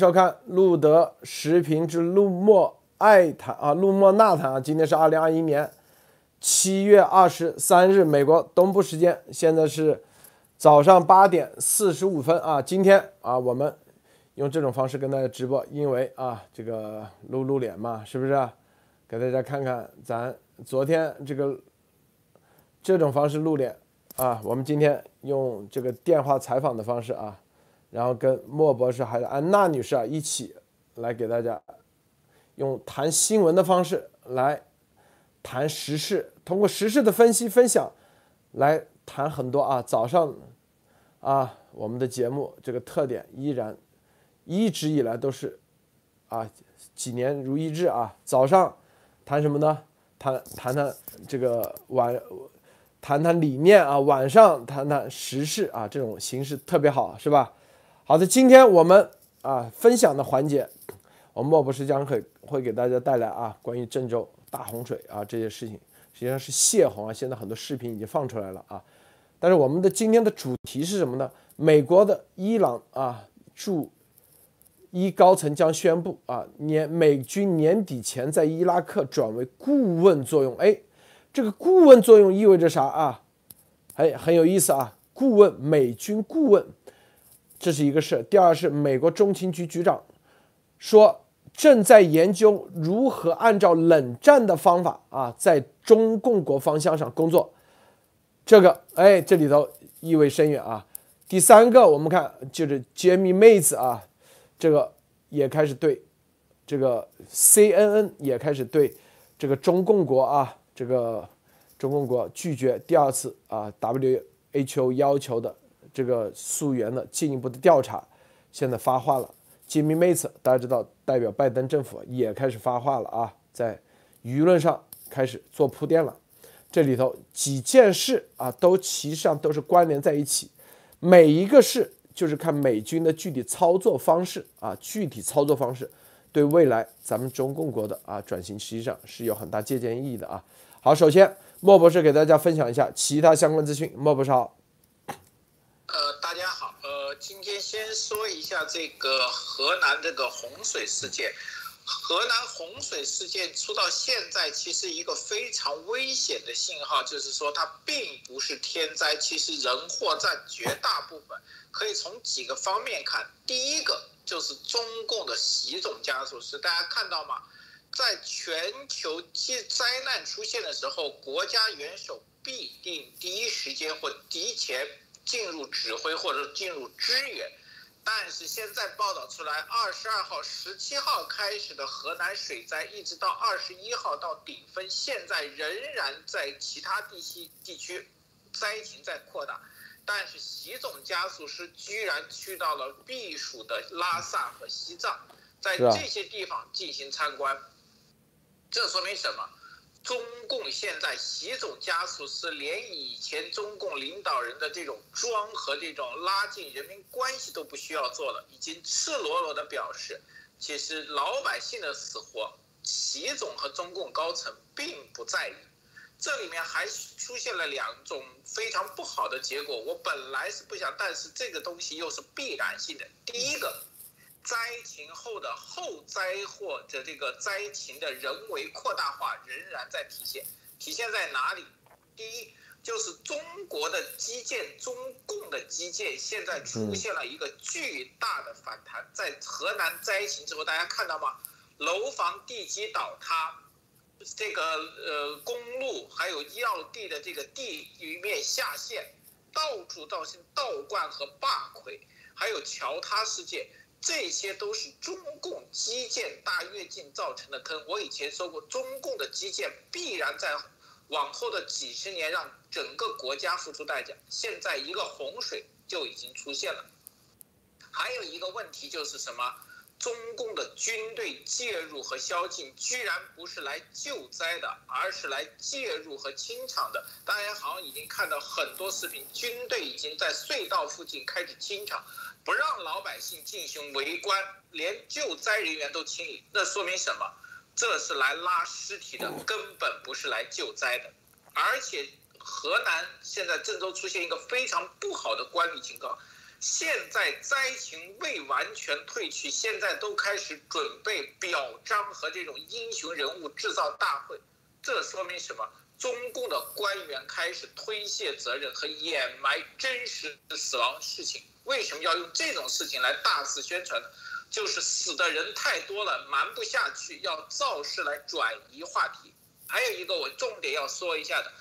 收看路德时评之路莫爱谈啊，路莫纳谈啊。今天是二零二一年七月二十三日，美国东部时间，现在是早上八点四十五分啊。今天啊，我们用这种方式跟大家直播，因为啊，这个露露脸嘛，是不是？给大家看看咱昨天这个这种方式露脸啊，我们今天用这个电话采访的方式啊。然后跟莫博士还有安娜女士啊一起来给大家用谈新闻的方式来谈时事，通过时事的分析分享来谈很多啊。早上啊，我们的节目这个特点依然一直以来都是啊几年如一日啊。早上谈什么呢？谈谈谈这个晚谈谈理念啊，晚上谈谈时事啊，这种形式特别好，是吧？好的，今天我们啊分享的环节，我们莫博士将会会给大家带来啊关于郑州大洪水啊这些事情，实际上是泄洪啊，现在很多视频已经放出来了啊。但是我们的今天的主题是什么呢？美国的伊朗啊驻伊高层将宣布啊年美军年底前在伊拉克转为顾问作用。哎，这个顾问作用意味着啥啊？哎，很有意思啊，顾问美军顾问。这是一个事。第二是美国中情局局长说，正在研究如何按照冷战的方法啊，在中共国方向上工作。这个，哎，这里头意味深远啊。第三个，我们看就是杰米妹子啊，这个也开始对这个 CNN 也开始对这个中共国啊，这个中共国拒绝第二次啊 WHO 要求的。这个溯源的进一步的调查，现在发话了。Jimmy Mates，，大家知道，代表拜登政府也开始发话了啊，在舆论上开始做铺垫了。这里头几件事啊，都其实上都是关联在一起。每一个事就是看美军的具体操作方式啊，具体操作方式对未来咱们中共国的啊转型，实际上是有很大借鉴意义的啊。好，首先莫博士给大家分享一下其他相关资讯。莫博士好。今天先说一下这个河南这个洪水事件。河南洪水事件出到现在，其实一个非常危险的信号，就是说它并不是天灾，其实人祸占绝大部分。可以从几个方面看，第一个就是中共的习总加速师，大家看到吗？在全球灾灾难出现的时候，国家元首必定第一时间或提前。进入指挥或者进入支援，但是现在报道出来，二十二号、十七号开始的河南水灾，一直到二十一号到顶峰，现在仍然在其他地区地区灾情在扩大，但是习总加速师居然去到了避暑的拉萨和西藏，在这些地方进行参观，这说明什么？中共现在习总加速是连以前中共领导人的这种装和这种拉近人民关系都不需要做了，已经赤裸裸的表示，其实老百姓的死活，习总和中共高层并不在意。这里面还出现了两种非常不好的结果，我本来是不想，但是这个东西又是必然性的。第一个。灾情后的后灾祸的这个灾情的人为扩大化仍然在体现，体现在哪里？第一，就是中国的基建，中共的基建现在出现了一个巨大的反弹。在河南灾情之后，大家看到吗？楼房地基倒塌，这个呃公路还有要地的这个地面下陷，到处造成倒灌和坝溃，还有桥塌事件。这些都是中共基建大跃进造成的坑。我以前说过，中共的基建必然在往后的几十年让整个国家付出代价。现在一个洪水就已经出现了，还有一个问题就是什么？中共的军队介入和宵禁，居然不是来救灾的，而是来介入和清场的。大家好像已经看到很多视频，军队已经在隧道附近开始清场。不让老百姓进行围观，连救灾人员都清理，那说明什么？这是来拉尸体的，根本不是来救灾的。而且河南现在郑州出现一个非常不好的管理情况，现在灾情未完全退去，现在都开始准备表彰和这种英雄人物制造大会，这说明什么？中共的官员开始推卸责任和掩埋真实的死亡事情。为什么要用这种事情来大肆宣传呢？就是死的人太多了，瞒不下去，要造势来转移话题。还有一个我重点要说一下的。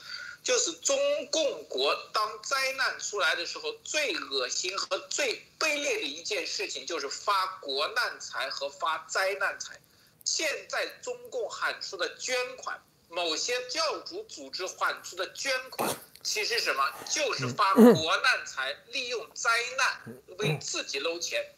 就是中共国当灾难出来的时候，最恶心和最卑劣的一件事情就是发国难财和发灾难财。现在中共喊出的捐款，某些教主组织喊出的捐款，其实什么？就是发 国难财，利用灾难为自己搂钱。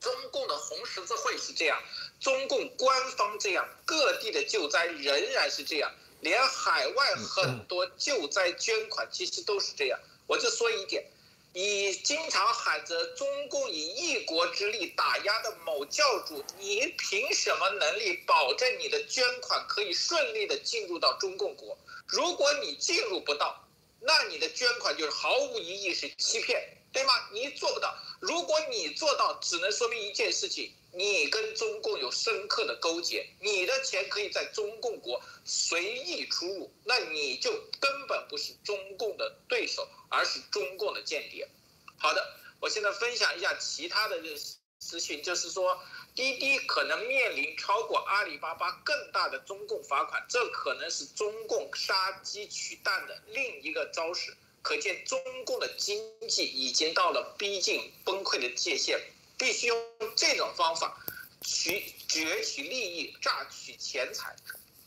中共的红十字会是这样，中共官方这样，各地的救灾仍然是这样。连海外很多救灾捐款其实都是这样，我就说一点，你经常喊着中共以一国之力打压的某教主，你凭什么能力保证你的捐款可以顺利的进入到中共国？如果你进入不到，那你的捐款就是毫无意义，是欺骗，对吗？你做不到，如果你做到，只能说明一件事情。你跟中共有深刻的勾结，你的钱可以在中共国随意出入，那你就根本不是中共的对手，而是中共的间谍。好的，我现在分享一下其他的这资讯，就是说滴滴可能面临超过阿里巴巴更大的中共罚款，这可能是中共杀鸡取蛋的另一个招式。可见中共的经济已经到了逼近崩溃的界限。必须用这种方法取攫取利益、榨取钱财。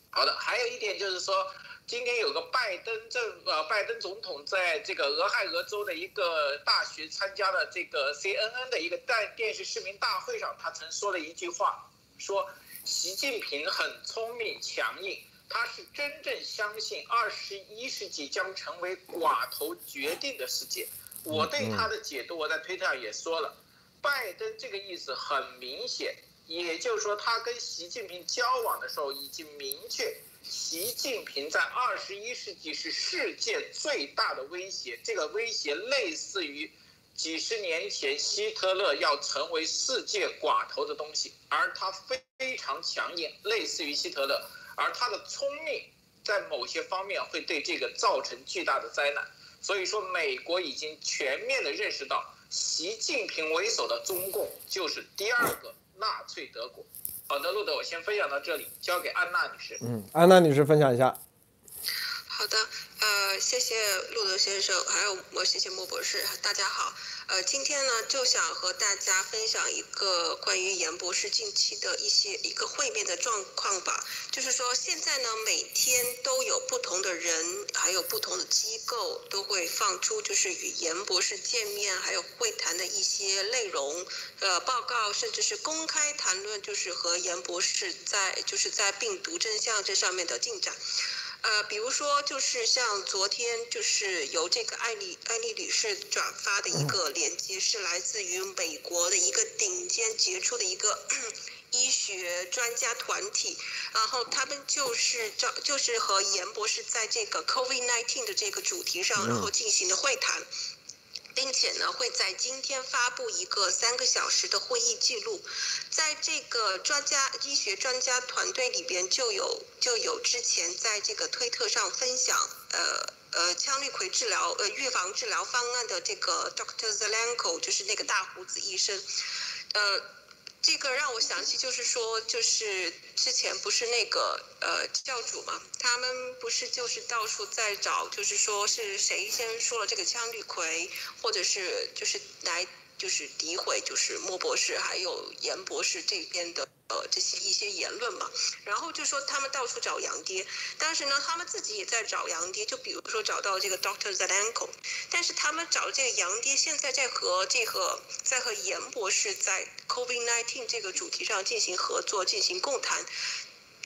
好的，还有一点就是说，今天有个拜登政呃，拜登总统在这个俄亥俄州的一个大学参加了这个 CNN 的一个电电视视频大会上，他曾说了一句话，说习近平很聪明强硬，他是真正相信二十一世纪将成为寡头决定的世界。我对他的解读，我在推特上也说了。拜登这个意思很明显，也就是说，他跟习近平交往的时候已经明确，习近平在二十一世纪是世界最大的威胁。这个威胁类似于几十年前希特勒要成为世界寡头的东西，而他非常强硬，类似于希特勒。而他的聪明在某些方面会对这个造成巨大的灾难。所以说，美国已经全面的认识到。习近平为首的中共就是第二个纳粹德国。好的，路德，我先分享到这里，交给安娜女士。嗯，安娜女士分享一下。好的，呃，谢谢路德先生，还有我谢谢莫博士，大家好。呃，今天呢，就想和大家分享一个关于严博士近期的一些一个会面的状况吧。就是说，现在呢，每天都有不同的人，还有不同的机构都会放出，就是与严博士见面还有会谈的一些内容，呃，报告，甚至是公开谈论，就是和严博士在就是在病毒真相这上面的进展。呃，比如说，就是像昨天，就是由这个艾丽艾丽女士转发的一个链接，是来自于美国的一个顶尖杰出的一个 医学专家团体，然后他们就是找就是和严博士在这个 COVID-19 的这个主题上，然后进行的会谈。并且呢，会在今天发布一个三个小时的会议记录，在这个专家医学专家团队里边，就有就有之前在这个推特上分享，呃呃，羟氯喹治疗呃预防治疗方案的这个 Doctor Zelenko，就是那个大胡子医生，呃。这个让我想起，就是说，就是之前不是那个呃教主嘛，他们不是就是到处在找，就是说是谁先说了这个枪绿葵，或者是就是来。就是诋毁，就是莫博士还有严博士这边的呃这些一些言论嘛，然后就说他们到处找洋爹，但是呢，他们自己也在找洋爹，就比如说找到这个 Doctor Zelenko，但是他们找这个洋爹现在在和这个在和严博士在 COVID-19 这个主题上进行合作，进行共谈。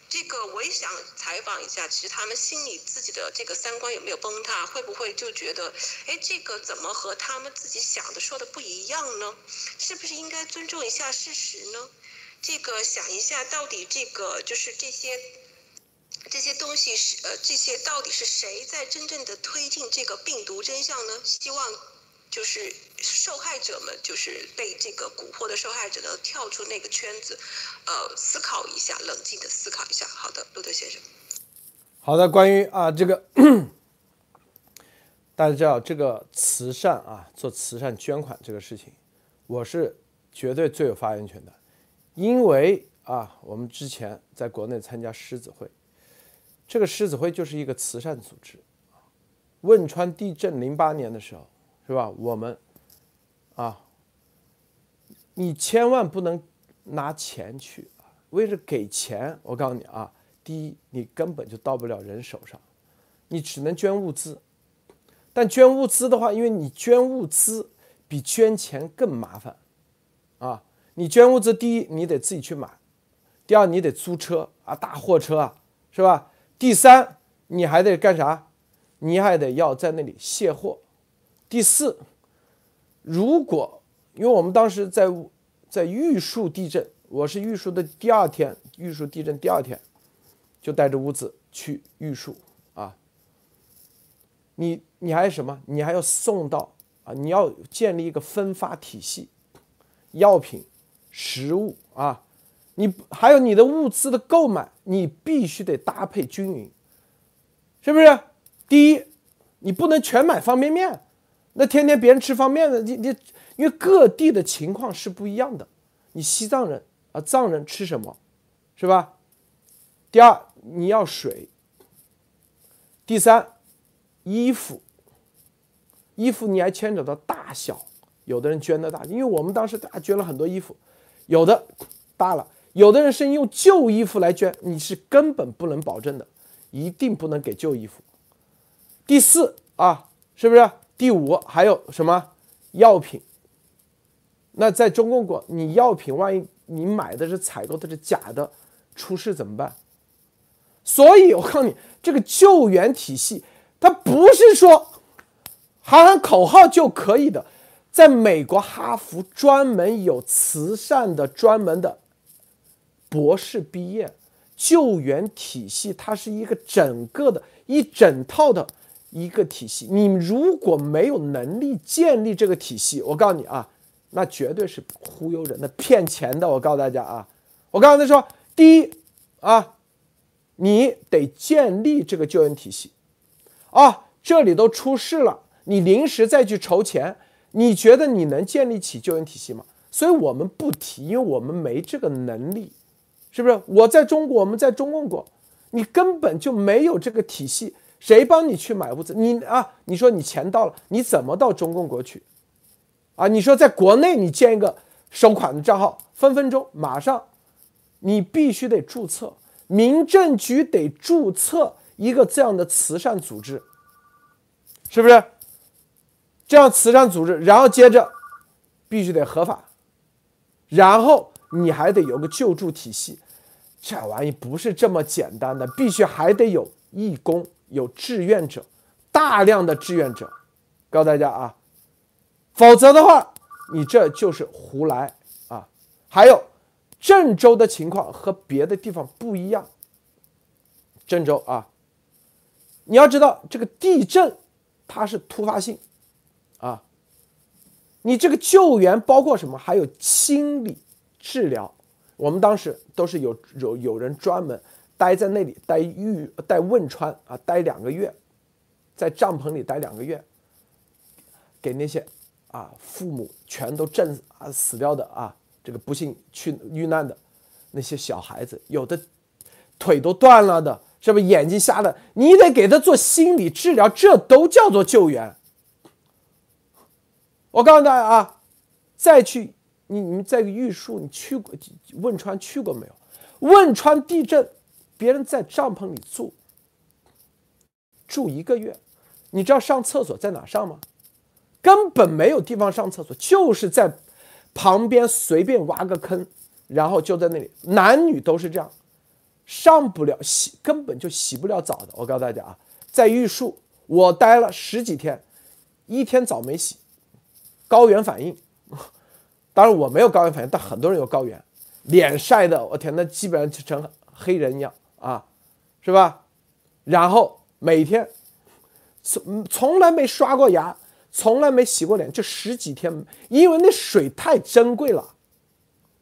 这个我也想采访一下，其实他们心里自己的这个三观有没有崩塌？会不会就觉得，哎，这个怎么和他们自己想的说的不一样呢？是不是应该尊重一下事实呢？这个想一下，到底这个就是这些这些东西是呃，这些到底是谁在真正的推进这个病毒真相呢？希望就是受害者们，就是被这个蛊惑的受害者呢，跳出那个圈子，呃，思考一下，冷静的思考一下。好的，路德先生。好的，关于啊这个，大家知道这个慈善啊，做慈善捐款这个事情，我是绝对最有发言权的，因为啊，我们之前在国内参加狮子会，这个狮子会就是一个慈善组织。汶川地震零八年的时候，是吧？我们啊，你千万不能拿钱去，为了给钱，我告诉你啊。第一，你根本就到不了人手上，你只能捐物资。但捐物资的话，因为你捐物资比捐钱更麻烦，啊，你捐物资，第一你得自己去买，第二你得租车啊，大货车啊，是吧？第三你还得干啥？你还得要在那里卸货。第四，如果因为我们当时在在玉树地震，我是玉树的第二天，玉树地震第二天。就带着屋子去玉树啊，你你还什么？你还要送到啊？你要建立一个分发体系，药品、食物啊，你还有你的物资的购买，你必须得搭配均匀，是不是？第一，你不能全买方便面，那天天别人吃方便面，你你因为各地的情况是不一样的，你西藏人啊，藏人吃什么，是吧？第二。你要水。第三，衣服，衣服你还牵扯到大小，有的人捐的大，因为我们当时大家捐了很多衣服，有的大了，有的人是用旧衣服来捐，你是根本不能保证的，一定不能给旧衣服。第四啊，是不是？第五还有什么药品？那在中共国，你药品万一你买的是采购的是假的，出事怎么办？所以，我告诉你，这个救援体系，它不是说喊喊口号就可以的。在美国哈佛专门有慈善的专门的博士毕业救援体系，它是一个整个的一整套的一个体系。你如果没有能力建立这个体系，我告诉你啊，那绝对是忽悠人的、骗钱的。我告诉大家啊，我刚才说，第一啊。你得建立这个救援体系，啊，这里都出事了，你临时再去筹钱，你觉得你能建立起救援体系吗？所以我们不提，因为我们没这个能力，是不是？我在中国，我们在中共国，你根本就没有这个体系，谁帮你去买物资？你啊，你说你钱到了，你怎么到中共国去？啊，你说在国内你建一个收款的账号，分分钟马上，你必须得注册。民政局得注册一个这样的慈善组织，是不是？这样慈善组织，然后接着必须得合法，然后你还得有个救助体系，这玩意不是这么简单的，必须还得有义工、有志愿者，大量的志愿者，告诉大家啊，否则的话，你这就是胡来啊！还有。郑州的情况和别的地方不一样。郑州啊，你要知道这个地震它是突发性，你这个救援包括什么？还有心理、治疗。我们当时都是有有有人专门待在那里，待玉待汶川啊，待两个月，在帐篷里待两个月，给那些啊父母全都震啊死掉的啊。这个不幸去遇难的那些小孩子，有的腿都断了的，是不是眼睛瞎了？你得给他做心理治疗，这都叫做救援。我告诉大家啊，再去你你们在玉树，你去过汶川去过没有？汶川地震，别人在帐篷里住住一个月，你知道上厕所在哪上吗？根本没有地方上厕所，就是在。旁边随便挖个坑，然后就在那里，男女都是这样，上不了洗，根本就洗不了澡的。我告诉大家啊，在玉树，我待了十几天，一天澡没洗，高原反应。当然我没有高原反应，但很多人有高原，脸晒的，我天，那基本上就成黑人一样啊，是吧？然后每天从从来没刷过牙，从来没洗过脸，就十几天，因为那水太珍贵了。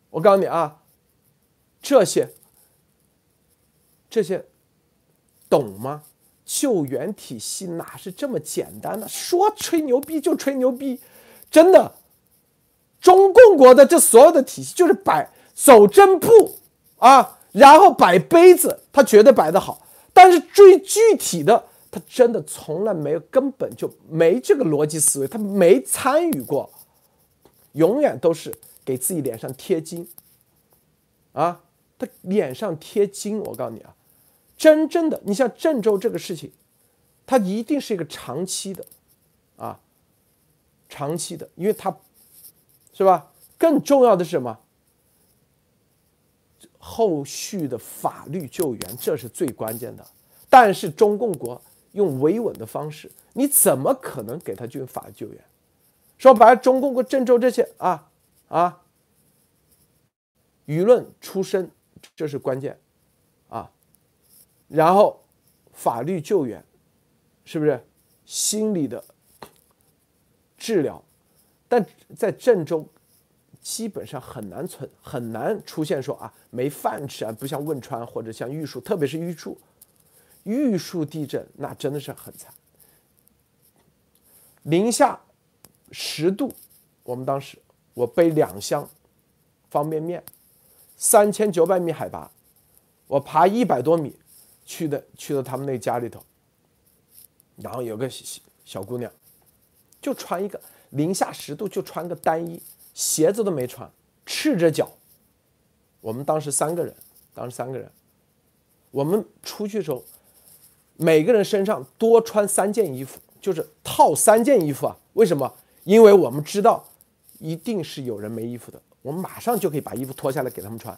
我告诉你啊，这些这些懂吗？救援体系哪是这么简单的？说吹牛逼就吹牛逼，真的，中共国的这所有的体系就是摆走正步啊，然后摆杯子，他觉得摆的好，但是最具体的，他真的从来没有，根本就没这个逻辑思维，他没参与过，永远都是给自己脸上贴金啊，他脸上贴金，我告诉你啊。真正的，你像郑州这个事情，它一定是一个长期的，啊，长期的，因为它，是吧？更重要的是什么？后续的法律救援，这是最关键的。但是中共国用维稳的方式，你怎么可能给他进行法律救援？说白了，中共国郑州这些啊啊，舆论出身，这是关键啊。然后，法律救援，是不是心理的治疗？但在郑州，基本上很难存，很难出现说啊没饭吃啊，不像汶川或者像玉树，特别是玉树，玉树地震那真的是很惨，零下十度，我们当时我背两箱方便面，三千九百米海拔，我爬一百多米。去的去到他们那家里头，然后有个小小姑娘，就穿一个零下十度就穿个单衣，鞋子都没穿，赤着脚。我们当时三个人，当时三个人，我们出去的时候，每个人身上多穿三件衣服，就是套三件衣服啊。为什么？因为我们知道一定是有人没衣服的，我们马上就可以把衣服脱下来给他们穿，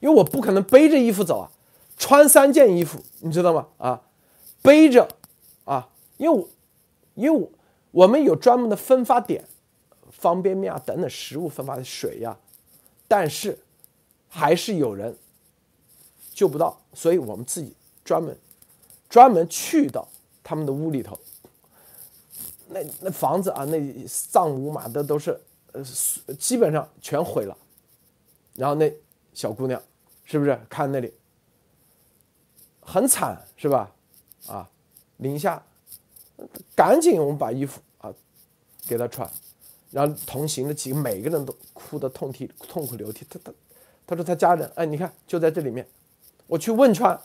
因为我不可能背着衣服走啊。穿三件衣服，你知道吗？啊，背着，啊，因为我，因为我，我们有专门的分发点，方便面啊等等食物分发的水呀，但是还是有人救不到，所以我们自己专门专门去到他们的屋里头，那那房子啊，那藏屋嘛，的都是呃，基本上全毁了，然后那小姑娘是不是看那里？很惨是吧？啊，零下，赶紧我们把衣服啊给他穿，然后同行的几个每个人都哭得痛涕痛哭流涕。他他他说他家人哎，你看就在这里面，我去汶川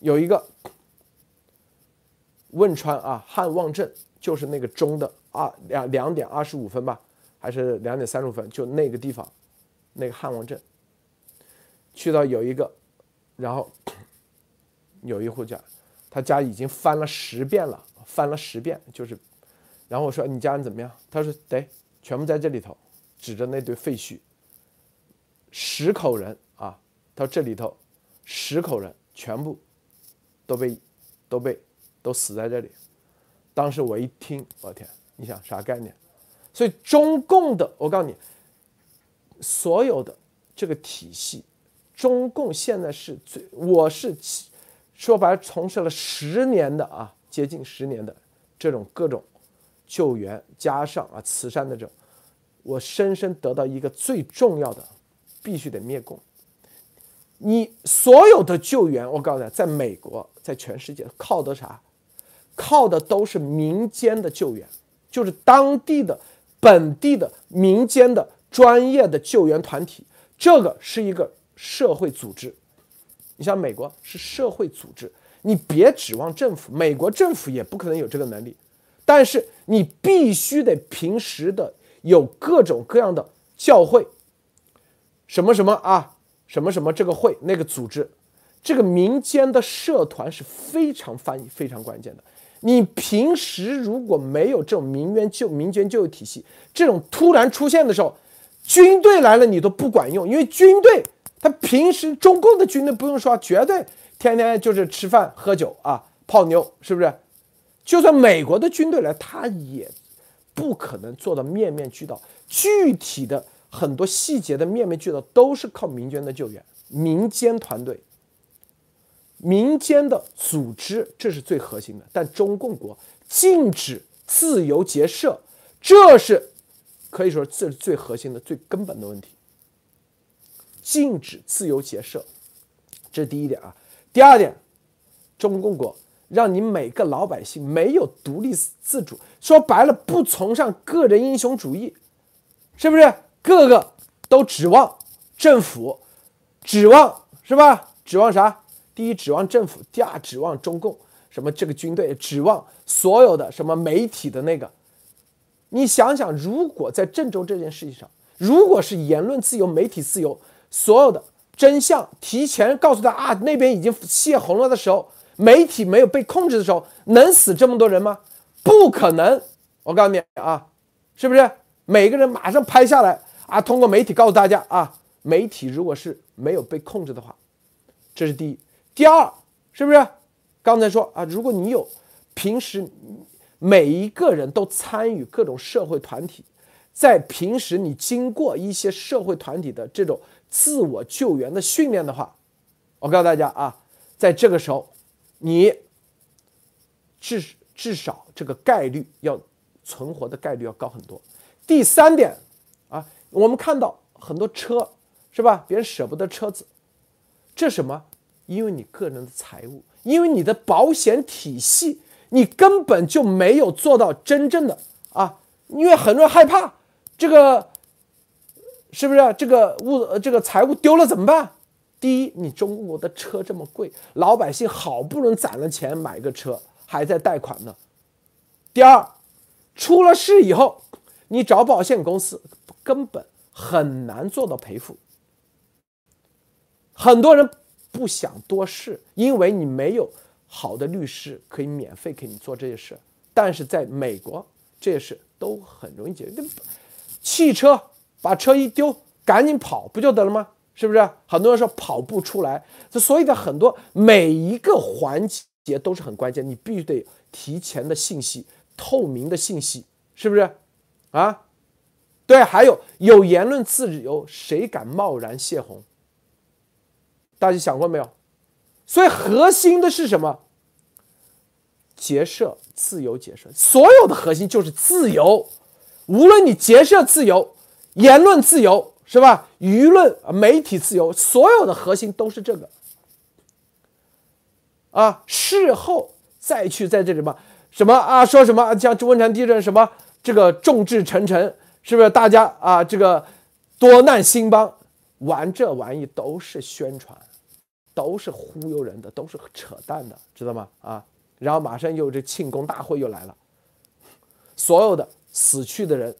有一个汶川啊汉望镇，就是那个中的二两两点二十五分吧，还是两点三十五分，就那个地方，那个汉望镇，去到有一个，然后。有一户家，他家已经翻了十遍了，翻了十遍，就是，然后我说你家人怎么样？他说得，全部在这里头，指着那堆废墟，十口人啊，他说这里头十口人全部都被都被都死在这里。当时我一听，我天，你想啥概念？所以中共的，我告诉你，所有的这个体系，中共现在是最，我是。说白了，从事了十年的啊，接近十年的这种各种救援，加上啊慈善的这种，我深深得到一个最重要的，必须得灭共。你所有的救援，我告诉你，在美国，在全世界靠的啥？靠的都是民间的救援，就是当地的、本地的民间的专业的救援团体，这个是一个社会组织。你像美国是社会组织，你别指望政府，美国政府也不可能有这个能力。但是你必须得平时的有各种各样的教会，什么什么啊，什么什么这个会那个组织，这个民间的社团是非常翻译非常关键的。你平时如果没有这种民间救民间救援体系，这种突然出现的时候，军队来了你都不管用，因为军队。他平时中共的军队不用说，绝对天天就是吃饭喝酒啊，泡妞，是不是？就算美国的军队来，他也不可能做到面面俱到。具体的很多细节的面面俱到，都是靠民间的救援、民间团队、民间的组织，这是最核心的。但中共国禁止自由结社，这是可以说这是最核心的、最根本的问题。禁止自由结社，这是第一点啊。第二点，中共国让你每个老百姓没有独立自主，说白了不崇尚个人英雄主义，是不是？个个都指望政府，指望是吧？指望啥？第一指望政府，第二指望中共，什么这个军队，指望所有的什么媒体的那个。你想想，如果在郑州这件事情上，如果是言论自由、媒体自由，所有的真相提前告诉他啊，那边已经泄洪了的时候，媒体没有被控制的时候，能死这么多人吗？不可能！我告诉你啊，是不是？每个人马上拍下来啊，通过媒体告诉大家啊，媒体如果是没有被控制的话，这是第一。第二，是不是？刚才说啊，如果你有平时。每一个人都参与各种社会团体，在平时你经过一些社会团体的这种自我救援的训练的话，我告诉大家啊，在这个时候，你至至少这个概率要存活的概率要高很多。第三点啊，我们看到很多车是吧？别人舍不得车子，这什么？因为你个人的财务，因为你的保险体系。你根本就没有做到真正的啊，因为很多人害怕这个，是不是？这个物这个财物丢了怎么办？第一，你中国的车这么贵，老百姓好不容易攒了钱买个车，还在贷款呢。第二，出了事以后，你找保险公司根本很难做到赔付。很多人不想多事，因为你没有。好的律师可以免费给你做这些事，但是在美国这些事都很容易解决。汽车把车一丢，赶紧跑不就得了吗？是不是？很多人说跑不出来，这所以的很多每一个环节都是很关键，你必须得提前的信息、透明的信息，是不是？啊，对，还有有言论自由，谁敢贸然泄洪？大家想过没有？所以核心的是什么？结社自由结社，所有的核心就是自由。无论你结社自由、言论自由，是吧？舆论、媒体自由，所有的核心都是这个。啊，事后再去在这里嘛，什么啊？说什么像汶川地震什么这个众志成城，是不是？大家啊，这个多难兴邦，玩这玩意都是宣传，都是忽悠人的，都是扯淡的，知道吗？啊。然后马上又这庆功大会又来了，所有的死去的人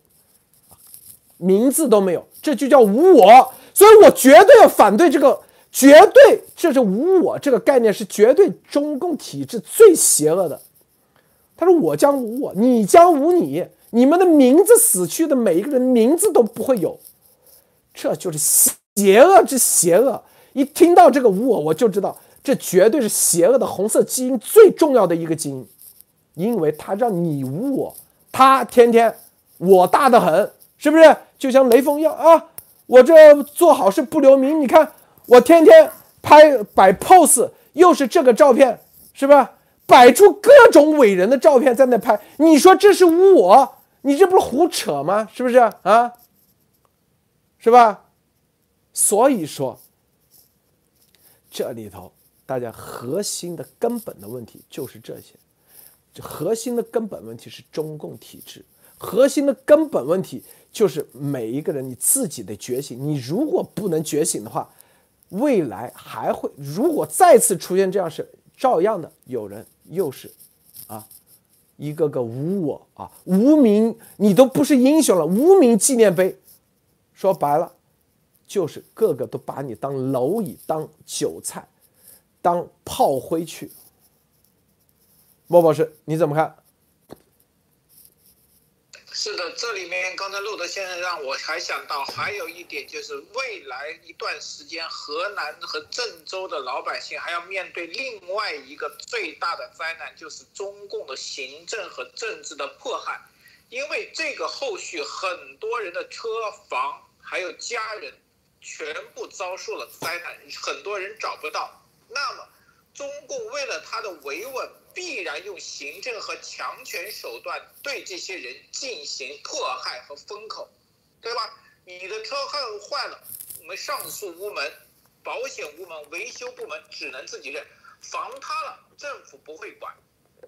名字都没有，这就叫无我。所以我绝对要反对这个，绝对这是无我这个概念是绝对中共体制最邪恶的。他说我将无我，你将无你，你们的名字死去的每一个人名字都不会有，这就是邪恶之邪恶。一听到这个无我，我就知道。这绝对是邪恶的红色基因最重要的一个基因，因为它让你无我，他天天我大的很，是不是？就像雷锋一样啊！我这做好事不留名，你看我天天拍摆 pose，又是这个照片，是吧？摆出各种伟人的照片在那拍，你说这是无我？你这不是胡扯吗？是不是啊？是吧？所以说，这里头。大家核心的根本的问题就是这些，这核心的根本问题是中共体制，核心的根本问题就是每一个人你自己的觉醒。你如果不能觉醒的话，未来还会如果再次出现这样事，照样的有人又是啊，一个个无我啊，无名，你都不是英雄了，无名纪念碑，说白了，就是个个都把你当蝼蚁，当韭菜。当炮灰去，莫博士你怎么看？是的，这里面刚才路德先生让我还想到，还有一点就是未来一段时间，河南和郑州的老百姓还要面对另外一个最大的灾难，就是中共的行政和政治的迫害，因为这个后续很多人的车房还有家人全部遭受了灾难，很多人找不到。那么，中共为了他的维稳，必然用行政和强权手段对这些人进行迫害和封口，对吧？你的车号坏了，我们上诉无门，保险无门，维修部门只能自己认。房塌了，政府不会管，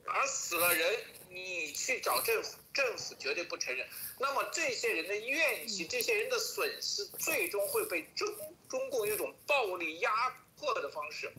而死了人，你去找政府，政府绝对不承认。那么这些人的怨气，这些人的损失，最终会被中中共一种暴力压迫的方式。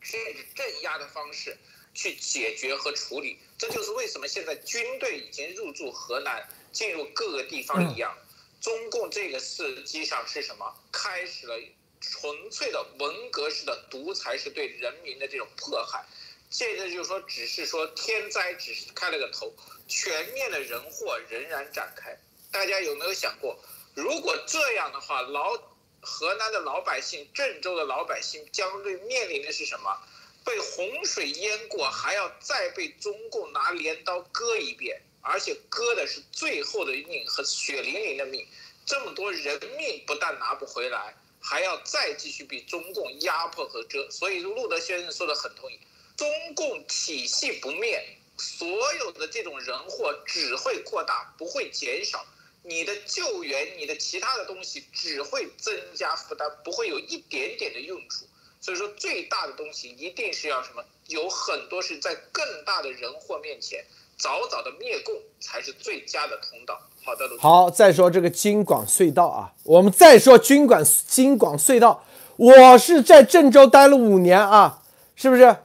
甚至镇压的方式去解决和处理，这就是为什么现在军队已经入驻河南，进入各个地方一样。中共这个实际上是什么？开始了纯粹的文革式的独裁，是对人民的这种迫害。现在就是说，只是说天灾只是开了个头，全面的人祸仍然展开。大家有没有想过，如果这样的话，老？河南的老百姓，郑州的老百姓将对面临的是什么？被洪水淹过，还要再被中共拿镰刀割一遍，而且割的是最后的命和血淋淋的命。这么多人命不但拿不回来，还要再继续被中共压迫和折。所以路德先生说的很同意，中共体系不灭，所有的这种人祸只会扩大，不会减少。你的救援，你的其他的东西只会增加负担，不会有一点点的用处。所以说，最大的东西一定是要什么？有很多是在更大的人祸面前，早早的灭共才是最佳的通道。好的，好，再说这个京广隧道啊，我们再说京广京广隧道。我是在郑州待了五年啊，是不是？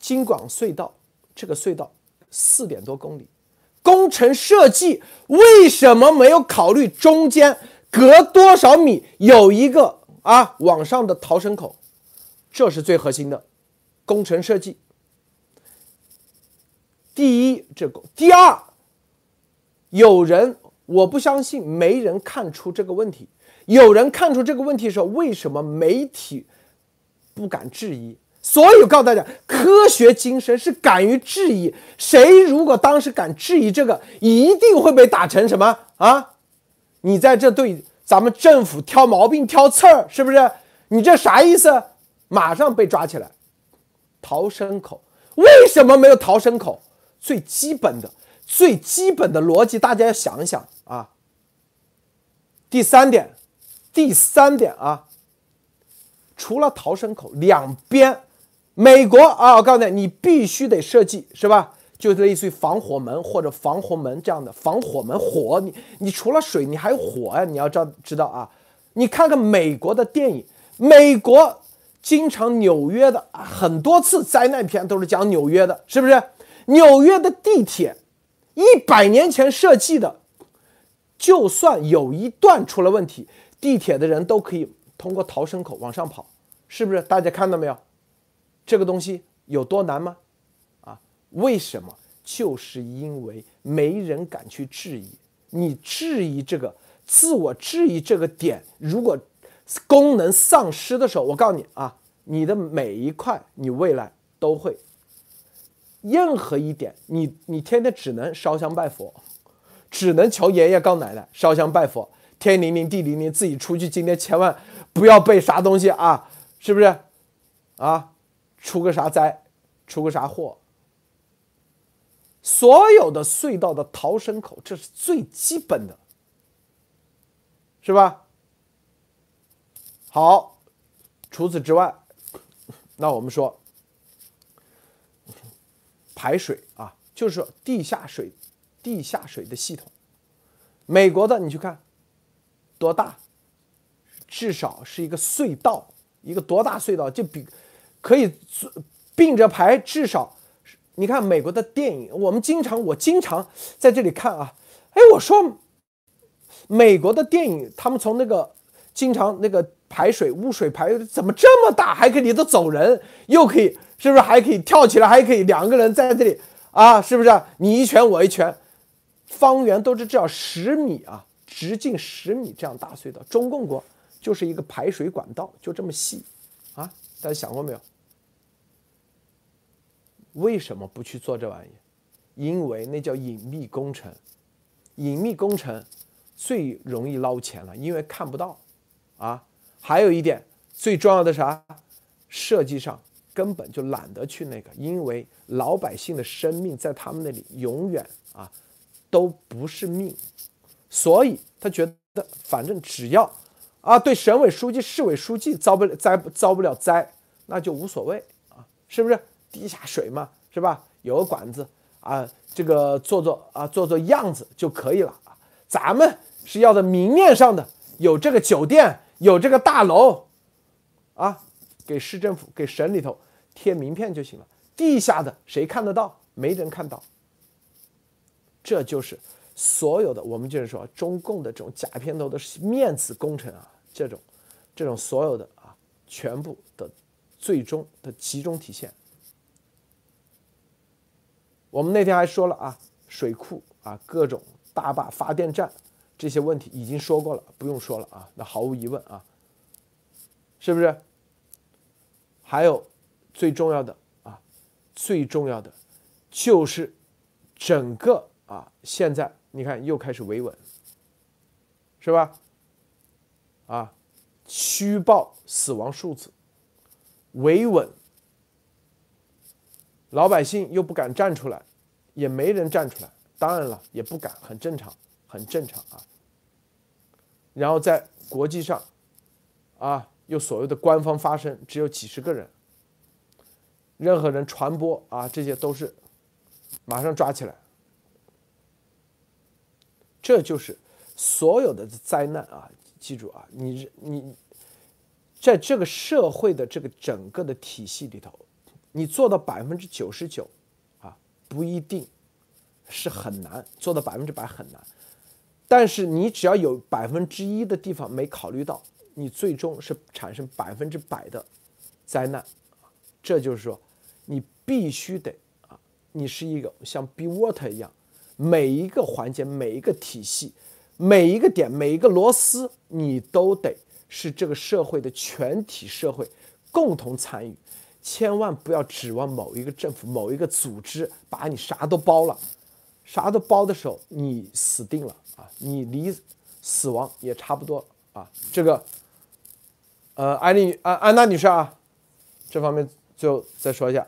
京广隧道这个隧道四点多公里。工程设计为什么没有考虑中间隔多少米有一个啊往上的逃生口？这是最核心的工程设计。第一，这个；第二，有人我不相信没人看出这个问题。有人看出这个问题的时候，为什么媒体不敢质疑？所以，我告诉大家，科学精神是敢于质疑。谁如果当时敢质疑这个，一定会被打成什么啊？你在这对咱们政府挑毛病、挑刺儿，是不是？你这啥意思？马上被抓起来。逃生口为什么没有逃生口？最基本的、最基本的逻辑，大家要想一想啊。第三点，第三点啊，除了逃生口，两边。美国啊，我告诉你，你必须得设计，是吧？就类似于防火门或者防洪门这样的防火门。火，你你除了水，你还有火呀！你要知道知道啊。你看看美国的电影，美国经常纽约的很多次灾难片都是讲纽约的，是不是？纽约的地铁一百年前设计的，就算有一段出了问题，地铁的人都可以通过逃生口往上跑，是不是？大家看到没有？这个东西有多难吗？啊，为什么？就是因为没人敢去质疑。你质疑这个，自我质疑这个点，如果功能丧失的时候，我告诉你啊，你的每一块，你未来都会。任何一点，你你天天只能烧香拜佛，只能求爷爷告奶奶烧香拜佛，天灵灵地灵灵，自己出去今天千万不要被啥东西啊，是不是？啊？出个啥灾，出个啥祸，所有的隧道的逃生口，这是最基本的，是吧？好，除此之外，那我们说排水啊，就是地下水、地下水的系统。美国的你去看多大，至少是一个隧道，一个多大隧道就比。可以并着排，至少你看美国的电影，我们经常我经常在这里看啊。哎，我说美国的电影，他们从那个经常那个排水污水排怎么这么大，还可以里头走人，又可以是不是还可以跳起来，还可以两个人在这里啊？是不是你一拳我一拳，方圆都是至少十米啊，直径十米这样大隧道。中共国就是一个排水管道，就这么细啊，大家想过没有？为什么不去做这玩意？因为那叫隐秘工程，隐秘工程最容易捞钱了，因为看不到啊。还有一点最重要的啥？设计上根本就懒得去那个，因为老百姓的生命在他们那里永远啊都不是命，所以他觉得反正只要啊对省委书记、市委书记遭不了灾遭不了灾，那就无所谓啊，是不是？地下水嘛，是吧？有个管子啊，这个做做啊做做样子就可以了啊。咱们是要的明面上的，有这个酒店，有这个大楼，啊，给市政府、给省里头贴名片就行了。地下的谁看得到？没人看到。这就是所有的我们就是说中共的这种假片头的面子工程啊，这种这种所有的啊，全部的最终的集中体现。我们那天还说了啊，水库啊，各种大坝发电站这些问题已经说过了，不用说了啊。那毫无疑问啊，是不是？还有最重要的啊，最重要的就是整个啊，现在你看又开始维稳，是吧？啊，虚报死亡数字，维稳。老百姓又不敢站出来，也没人站出来，当然了，也不敢，很正常，很正常啊。然后在国际上，啊，又所谓的官方发声，只有几十个人，任何人传播啊，这些都是马上抓起来。这就是所有的灾难啊！记住啊，你你在这个社会的这个整个的体系里头。你做到百分之九十九，啊，不一定是很难做到百分之百很难，但是你只要有百分之一的地方没考虑到，你最终是产生百分之百的灾难，这就是说，你必须得啊，你是一个像 B water 一样，每一个环节、每一个体系、每一个点、每一个螺丝，你都得是这个社会的全体社会共同参与。千万不要指望某一个政府、某一个组织把你啥都包了，啥都包的时候，你死定了。啊！你离死亡也差不多啊！这个，呃，安丽安安娜女士啊，这方面最后再说一下，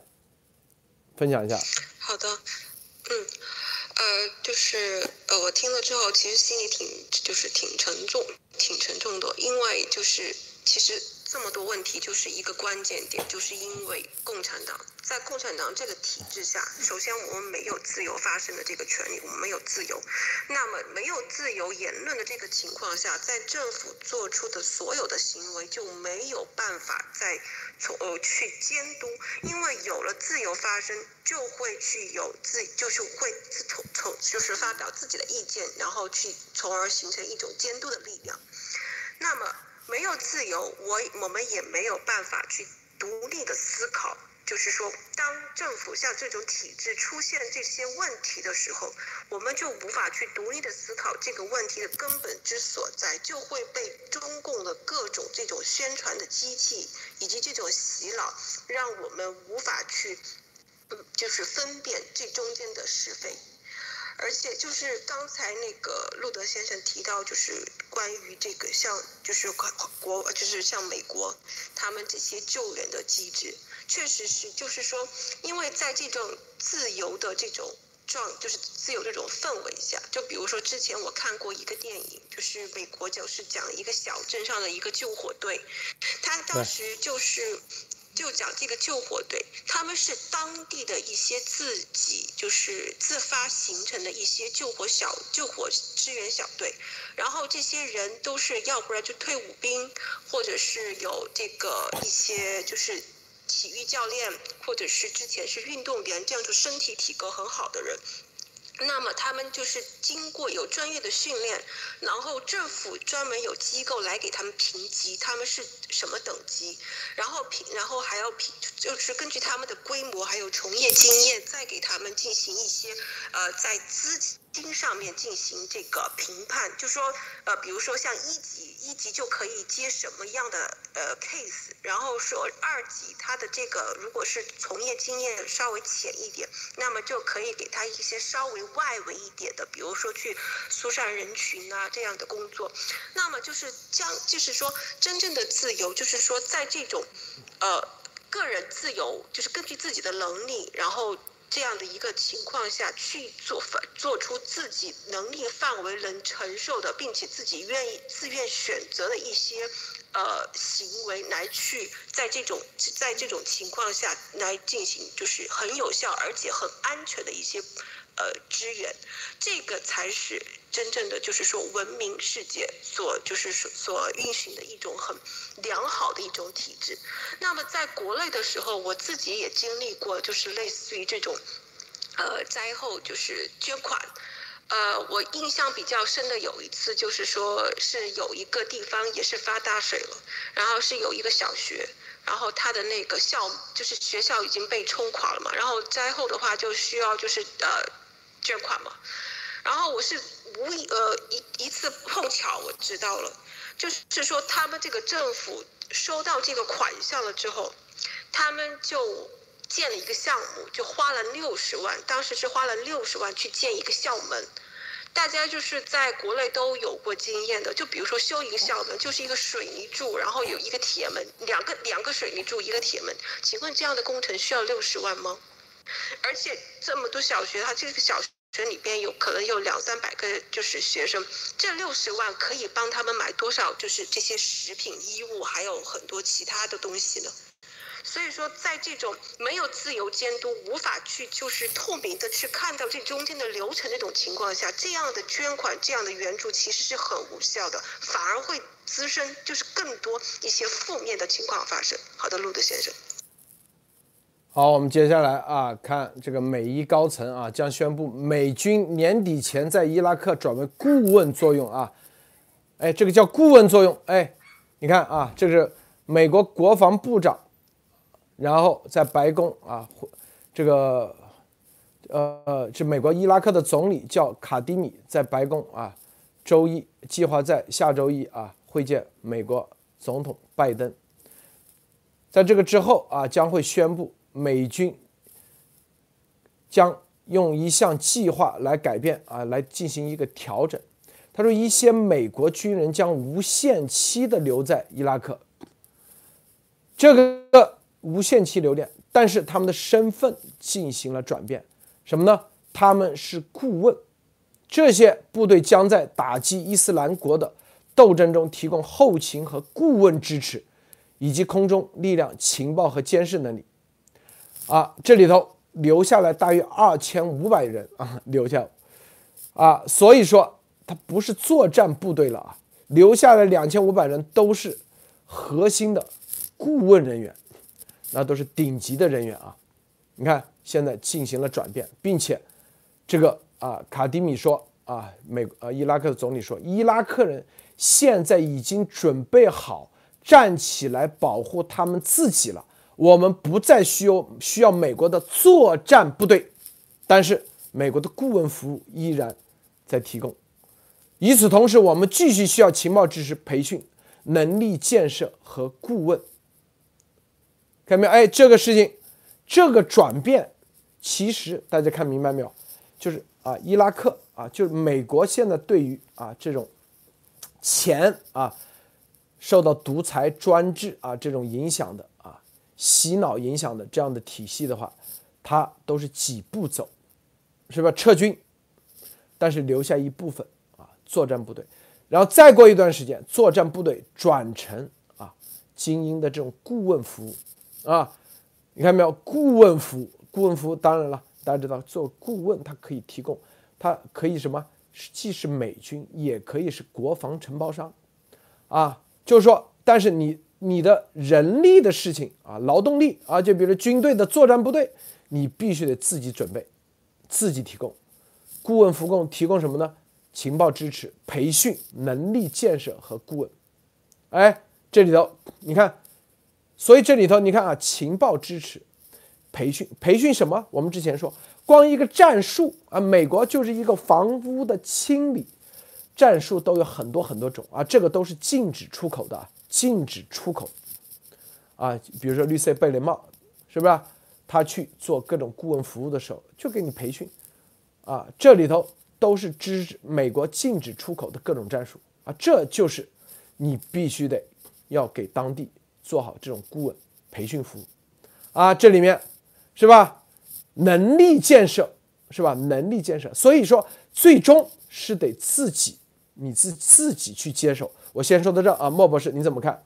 分享一下。好的，嗯，呃，就是呃，我听了之后，其实心里挺就是挺沉重、挺沉重的，因为就是其实。这么多问题就是一个关键点，就是因为共产党在共产党这个体制下，首先我们没有自由发声的这个权利，我们没有自由。那么没有自由言论的这个情况下，在政府做出的所有的行为就没有办法再从呃去监督，因为有了自由发声，就会去有自就是会从从就是发表自己的意见，然后去从而形成一种监督的力量。那么。没有自由，我我们也没有办法去独立的思考。就是说，当政府像这种体制出现这些问题的时候，我们就无法去独立的思考这个问题的根本之所在，就会被中共的各种这种宣传的机器以及这种洗脑，让我们无法去，就是分辨这中间的是非。而且就是刚才那个路德先生提到，就是关于这个像就是国就是像美国他们这些救援的机制，确实是就是说，因为在这种自由的这种状，就是自由这种氛围下，就比如说之前我看过一个电影，就是美国就是讲一个小镇上的一个救火队，他当时就是。就讲这个救火队，他们是当地的一些自己就是自发形成的一些救火小救火支援小队，然后这些人都是要不然就退伍兵，或者是有这个一些就是体育教练，或者是之前是运动员，这样就身体体格很好的人。那么他们就是经过有专业的训练，然后政府专门有机构来给他们评级，他们是什么等级，然后评，然后还要评，就是根据他们的规模还有从业经验，再给他们进行一些，呃，在资金上面进行这个评判，就说，呃，比如说像一级。一级就可以接什么样的呃 case，然后说二级他的这个如果是从业经验稍微浅一点，那么就可以给他一些稍微外围一点的，比如说去疏散人群啊这样的工作。那么就是将就是说真正的自由，就是说在这种呃个人自由，就是根据自己的能力，然后这样的一个情况下去做做做出自己能力范围能承受的，并且自己愿意自愿选择的一些呃行为来去在这种在这种情况下来进行，就是很有效而且很安全的一些。呃，支援，这个才是真正的，就是说文明世界所就是所所运行的一种很良好的一种体制。那么在国内的时候，我自己也经历过，就是类似于这种，呃，灾后就是捐款。呃，我印象比较深的有一次，就是说是有一个地方也是发大水了，然后是有一个小学，然后他的那个校就是学校已经被冲垮了嘛，然后灾后的话就需要就是呃。捐款嘛，然后我是无意呃一一次碰巧我知道了，就是说他们这个政府收到这个款项了之后，他们就建了一个项目，就花了六十万，当时是花了六十万去建一个校门。大家就是在国内都有过经验的，就比如说修一个校门，就是一个水泥柱，然后有一个铁门，两个两个水泥柱一个铁门，请问这样的工程需要六十万吗？而且这么多小学，它这个小学里边有可能有两三百个就是学生，这六十万可以帮他们买多少？就是这些食品、衣物，还有很多其他的东西呢。所以说，在这种没有自由监督、无法去就是透明的去看到这中间的流程这种情况下，这样的捐款、这样的援助其实是很无效的，反而会滋生就是更多一些负面的情况发生。好的，路德先生。好，我们接下来啊，看这个美伊高层啊将宣布美军年底前在伊拉克转为顾问作用啊，哎，这个叫顾问作用，哎，你看啊，这是美国国防部长，然后在白宫啊，这个呃，是美国伊拉克的总理叫卡迪米，在白宫啊，周一计划在下周一啊会见美国总统拜登，在这个之后啊，将会宣布。美军将用一项计划来改变啊，来进行一个调整。他说，一些美国军人将无限期的留在伊拉克，这个无限期留恋，但是他们的身份进行了转变，什么呢？他们是顾问，这些部队将在打击伊斯兰国的斗争中提供后勤和顾问支持，以及空中力量情报和监视能力。啊，这里头留下来大约二千五百人啊，留下，啊，所以说他不是作战部队了啊，留下来两千五百人都是核心的顾问人员，那都是顶级的人员啊。你看现在进行了转变，并且这个啊，卡迪米说啊，美呃伊拉克的总理说，伊拉克人现在已经准备好站起来保护他们自己了。我们不再需要需要美国的作战部队，但是美国的顾问服务依然在提供。与此同时，我们继续需要情报知识培训、能力建设和顾问。看到没有？哎，这个事情，这个转变，其实大家看明白没有？就是啊，伊拉克啊，就是美国现在对于啊这种钱啊受到独裁专制啊这种影响的。洗脑影响的这样的体系的话，它都是几步走，是吧？撤军，但是留下一部分啊作战部队，然后再过一段时间，作战部队转成啊精英的这种顾问服务啊，你看没有？顾问服务，顾问服务，当然了，大家知道做顾问，它可以提供，它可以什么？既是美军，也可以是国防承包商，啊，就是说，但是你。你的人力的事情啊，劳动力啊，就比如军队的作战部队，你必须得自己准备，自己提供。顾问服务提供什么呢？情报支持、培训、能力建设和顾问。哎，这里头你看，所以这里头你看啊，情报支持、培训、培训什么？我们之前说，光一个战术啊，美国就是一个房屋的清理战术都有很多很多种啊，这个都是禁止出口的。禁止出口，啊，比如说绿色贝雷帽，是不是？他去做各种顾问服务的时候，就给你培训，啊，这里头都是支持美国禁止出口的各种战术，啊，这就是你必须得要给当地做好这种顾问培训服务，啊，这里面是吧？能力建设是吧？能力建设，所以说最终是得自己你自自己去接手。我先说到这啊，莫博士你怎么看？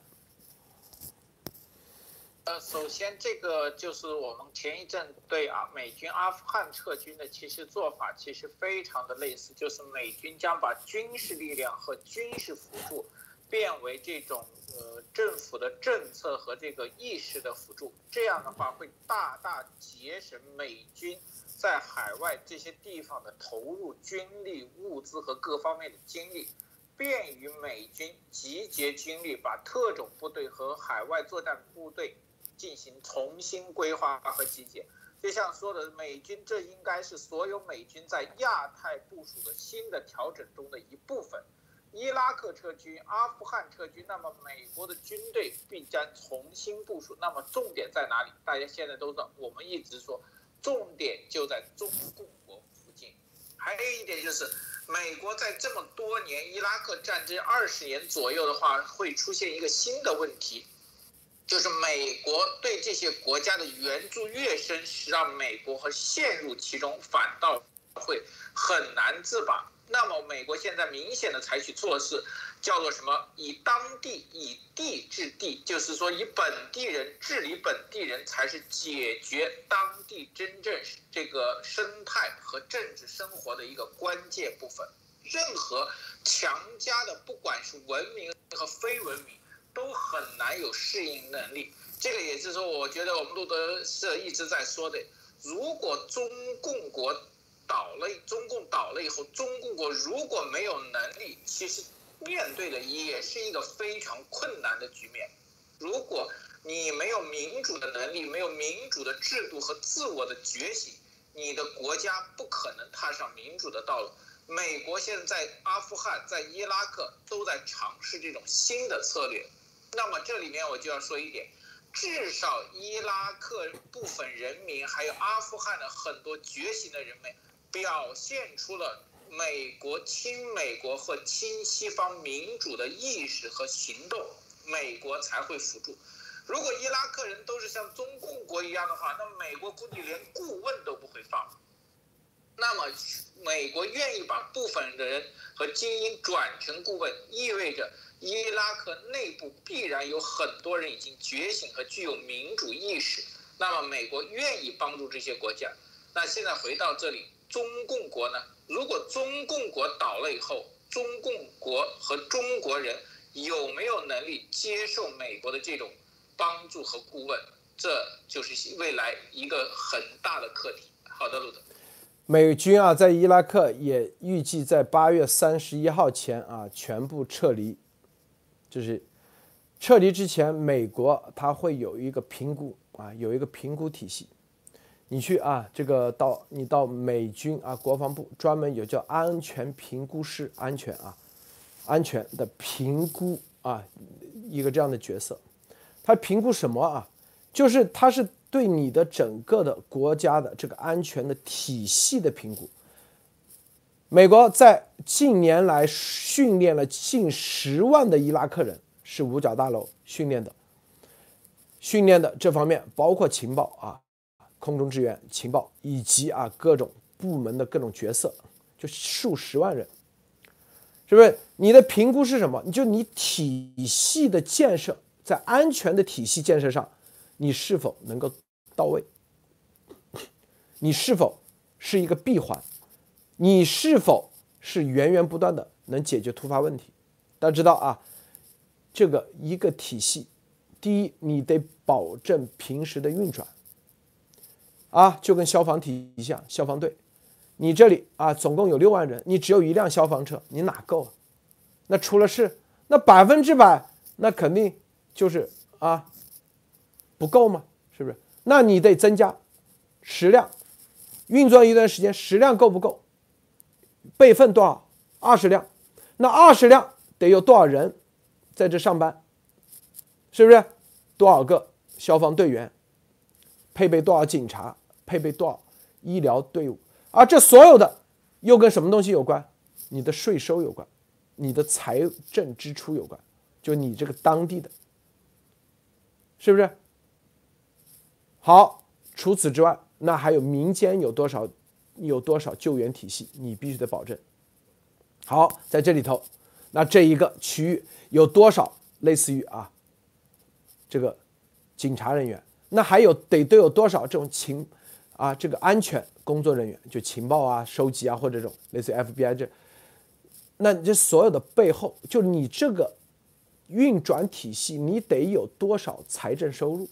呃，首先这个就是我们前一阵对啊美军阿富汗撤军的其实做法其实非常的类似，就是美军将把军事力量和军事辅助变为这种呃政府的政策和这个意识的辅助，这样的话会大大节省美军在海外这些地方的投入军力、物资和各方面的精力。便于美军集结军力，把特种部队和海外作战部队。进行重新规划和集结，就像说的，美军这应该是所有美军在亚太部署的新的调整中的一部分。伊拉克撤军，阿富汗撤军，那么美国的军队必将重新部署。那么重点在哪里？大家现在都知道，我们一直说，重点就在中共国附近。还有一点就是，美国在这么多年伊拉克战争二十年左右的话，会出现一个新的问题。就是美国对这些国家的援助越深，是让美国和陷入其中，反倒会很难自拔。那么，美国现在明显的采取措施，叫做什么？以当地以地治地，就是说以本地人治理本地人，才是解决当地真正这个生态和政治生活的一个关键部分。任何强加的，不管是文明和非文明。都很难有适应能力，这个也是说，我觉得我们路德社一直在说的，如果中共国倒了，中共倒了以后，中共国如果没有能力，其实面对的也是一个非常困难的局面。如果你没有民主的能力，没有民主的制度和自我的觉醒，你的国家不可能踏上民主的道路。美国现在阿富汗、在伊拉克都在尝试这种新的策略。那么这里面我就要说一点，至少伊拉克部分人民，还有阿富汗的很多觉醒的人们，表现出了美国亲美国和亲西方民主的意识和行动，美国才会辅助。如果伊拉克人都是像中共国一样的话，那美国估计连顾问都不会放。那么美国愿意把部分的人和精英转成顾问，意味着。伊拉克内部必然有很多人已经觉醒和具有民主意识，那么美国愿意帮助这些国家。那现在回到这里，中共国呢？如果中共国倒了以后，中共国和中国人有没有能力接受美国的这种帮助和顾问？这就是未来一个很大的课题。好的，路德。美军啊，在伊拉克也预计在八月三十一号前啊全部撤离。就是撤离之前，美国它会有一个评估啊，有一个评估体系。你去啊，这个到你到美军啊，国防部专门有叫安全评估师，安全啊，安全的评估啊，一个这样的角色。他评估什么啊？就是他是对你的整个的国家的这个安全的体系的评估。美国在近年来训练了近十万的伊拉克人，是五角大楼训练的。训练的这方面包括情报啊、空中支援、情报以及啊各种部门的各种角色，就数十万人，是不是？你的评估是什么？你就你体系的建设，在安全的体系建设上，你是否能够到位？你是否是一个闭环？你是否是源源不断的能解决突发问题？大家知道啊，这个一个体系，第一，你得保证平时的运转，啊，就跟消防体一样，消防队，你这里啊，总共有六万人，你只有一辆消防车，你哪够啊？那出了事，那百分之百，那肯定就是啊，不够嘛，是不是？那你得增加十辆，运作一段时间，十辆够不够？备份多少？二十辆，那二十辆得有多少人在这上班？是不是？多少个消防队员？配备多少警察？配备多少医疗队伍？而这所有的又跟什么东西有关？你的税收有关，你的财政支出有关，就你这个当地的，是不是？好，除此之外，那还有民间有多少有多少救援体系，你必须得保证。好，在这里头，那这一个区域有多少类似于啊这个警察人员？那还有得都有多少这种情啊这个安全工作人员，就情报啊收集啊或者这种类似于 FBI 这，那这所有的背后，就你这个运转体系，你得有多少财政收入，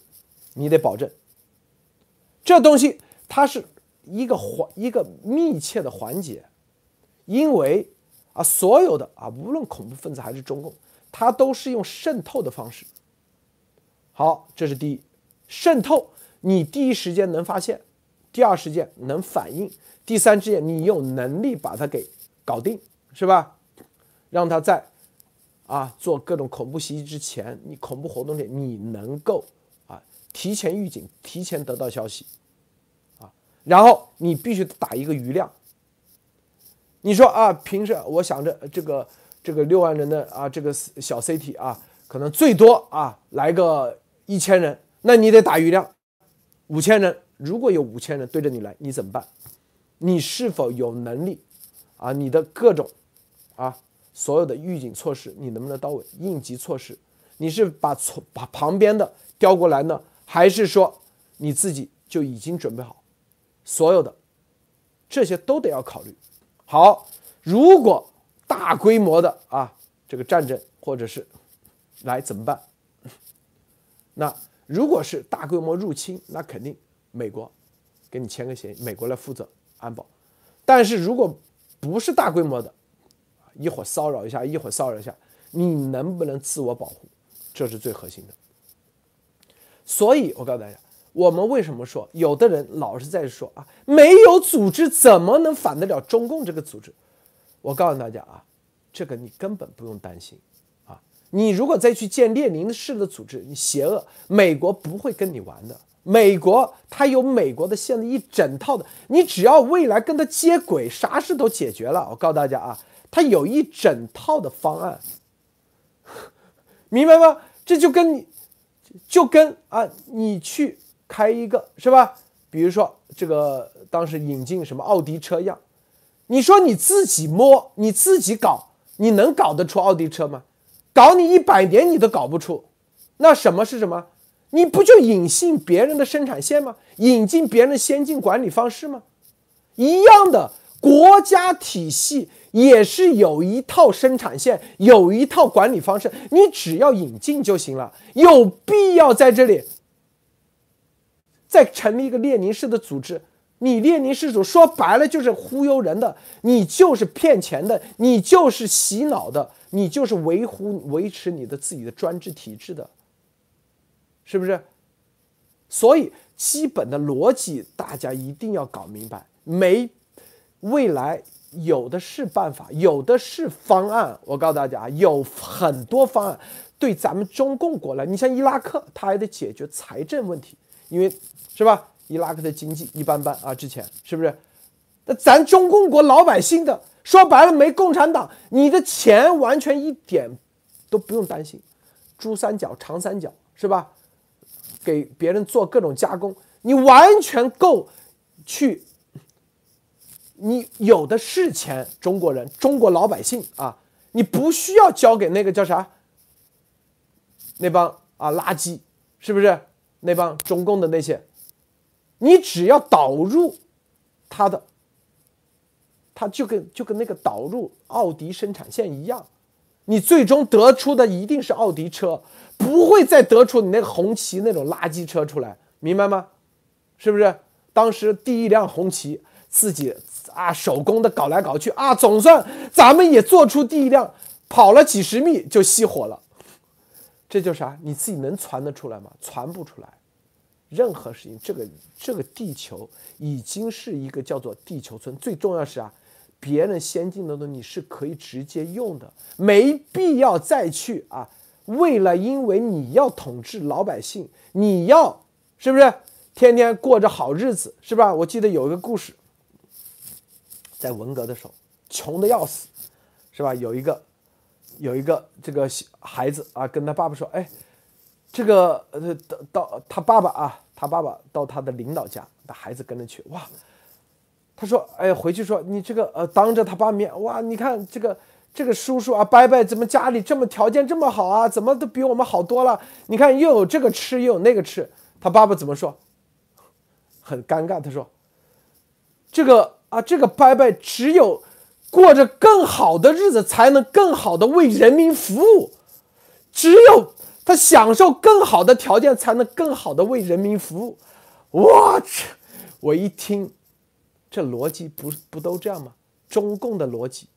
你得保证。这东西它是一个环一个密切的环节，因为啊，所有的啊，无论恐怖分子还是中共，它都是用渗透的方式。好，这是第一，渗透你第一时间能发现，第二事件能反应，第三时间你有能力把它给搞定，是吧？让他在啊做各种恐怖袭击之前，你恐怖活动点你能够啊。提前预警，提前得到消息，啊，然后你必须打一个余量。你说啊，平时我想着这个这个六万人的啊这个小 CT 啊，可能最多啊来个一千人，那你得打余量，五千人。如果有五千人对着你来，你怎么办？你是否有能力啊？你的各种啊所有的预警措施，你能不能到位？应急措施，你是把从把旁边的调过来呢？还是说你自己就已经准备好所有的这些都得要考虑好。如果大规模的啊这个战争或者是来怎么办？那如果是大规模入侵，那肯定美国给你签个协议，美国来负责安保。但是如果不是大规模的，一会儿骚扰一下，一会儿骚扰一下，你能不能自我保护？这是最核心的。所以，我告诉大家，我们为什么说有的人老是在说啊，没有组织怎么能反得了中共这个组织？我告诉大家啊，这个你根本不用担心啊。你如果再去建列宁式的组织，你邪恶，美国不会跟你玩的。美国它有美国的现在一整套的，你只要未来跟它接轨，啥事都解决了。我告诉大家啊，它有一整套的方案，明白吗？这就跟你。就跟啊，你去开一个是吧？比如说这个当时引进什么奥迪车一样，你说你自己摸，你自己搞，你能搞得出奥迪车吗？搞你一百年你都搞不出。那什么是什么？你不就引进别人的生产线吗？引进别人的先进管理方式吗？一样的国家体系。也是有一套生产线，有一套管理方式，你只要引进就行了。有必要在这里再成立一个列宁式的组织？你列宁式组说白了就是忽悠人的，你就是骗钱的，你就是洗脑的，你就是维护维持你的自己的专制体制的，是不是？所以基本的逻辑大家一定要搞明白，没未来。有的是办法，有的是方案。我告诉大家，有很多方案对咱们中共国来，你像伊拉克，他还得解决财政问题，因为是吧？伊拉克的经济一般般啊，之前是不是？那咱中共国老百姓的，说白了没共产党，你的钱完全一点都不用担心。珠三角、长三角是吧？给别人做各种加工，你完全够去。你有的是钱，中国人、中国老百姓啊，你不需要交给那个叫啥？那帮啊垃圾，是不是？那帮中共的那些，你只要导入他的，他就跟就跟那个导入奥迪生产线一样，你最终得出的一定是奥迪车，不会再得出你那个红旗那种垃圾车出来，明白吗？是不是？当时第一辆红旗自己。啊，手工的搞来搞去啊，总算咱们也做出第一辆，跑了几十米就熄火了。这就啥？你自己能传得出来吗？传不出来。任何事情，这个这个地球已经是一个叫做地球村。最重要是啊，别人先进的东西是可以直接用的，没必要再去啊。为了因为你要统治老百姓，你要是不是天天过着好日子，是吧？我记得有一个故事。在文革的时候，穷的要死，是吧？有一个，有一个这个孩子啊，跟他爸爸说：“哎，这个呃，到到他爸爸啊，他爸爸到他的领导家，那孩子跟着去，哇，他说，哎，回去说你这个呃，当着他爸面，哇，你看这个这个叔叔啊，伯伯怎么家里这么条件这么好啊？怎么都比我们好多了？你看又有这个吃，又有那个吃。他爸爸怎么说？很尴尬，他说，这个啊，这个伯伯只有过着更好的日子，才能更好的为人民服务，只有。他享受更好的条件，才能更好的为人民服务。我去，我一听，这逻辑不不都这样吗？中共的逻辑，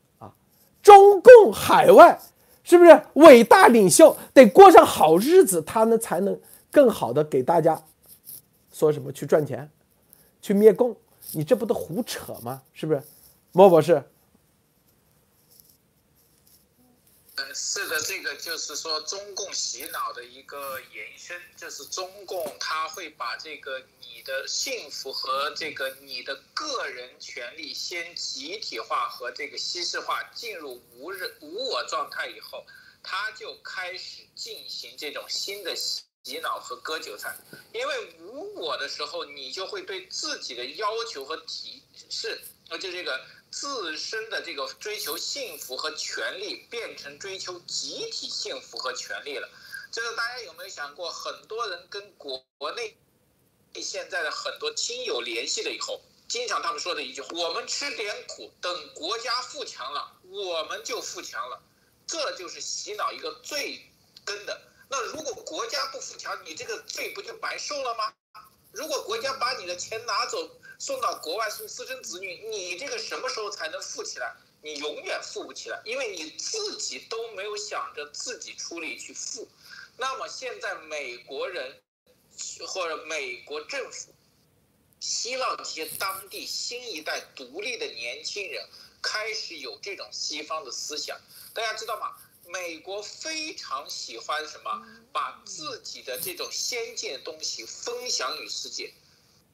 中共海外是不是伟大领袖得过上好日子，他们才能更好的给大家说什么去赚钱，去灭共？你这不都胡扯吗？是不是，莫博士？嗯是的，这个就是说中共洗脑的一个延伸，就是中共他会把这个你的幸福和这个你的个人权利先集体化和这个稀释化，进入无人无我状态以后，他就开始进行这种新的洗脑和割韭菜。因为无我的时候，你就会对自己的要求和提示，那就这个。自身的这个追求幸福和权利变成追求集体幸福和权利了，这个大家有没有想过？很多人跟国国内现在的很多亲友联系了以后，经常他们说的一句话：“我们吃点苦，等国家富强了，我们就富强了。”这就是洗脑一个最根的。那如果国家不富强，你这个罪不就白受了吗？如果国家把你的钱拿走，送到国外送私生子女，你这个什么时候才能富起来？你永远富不起来，因为你自己都没有想着自己出力去富。那么现在美国人或者美国政府希望这些当地新一代独立的年轻人开始有这种西方的思想。大家知道吗？美国非常喜欢什么？把自己的这种先进的东西分享与世界。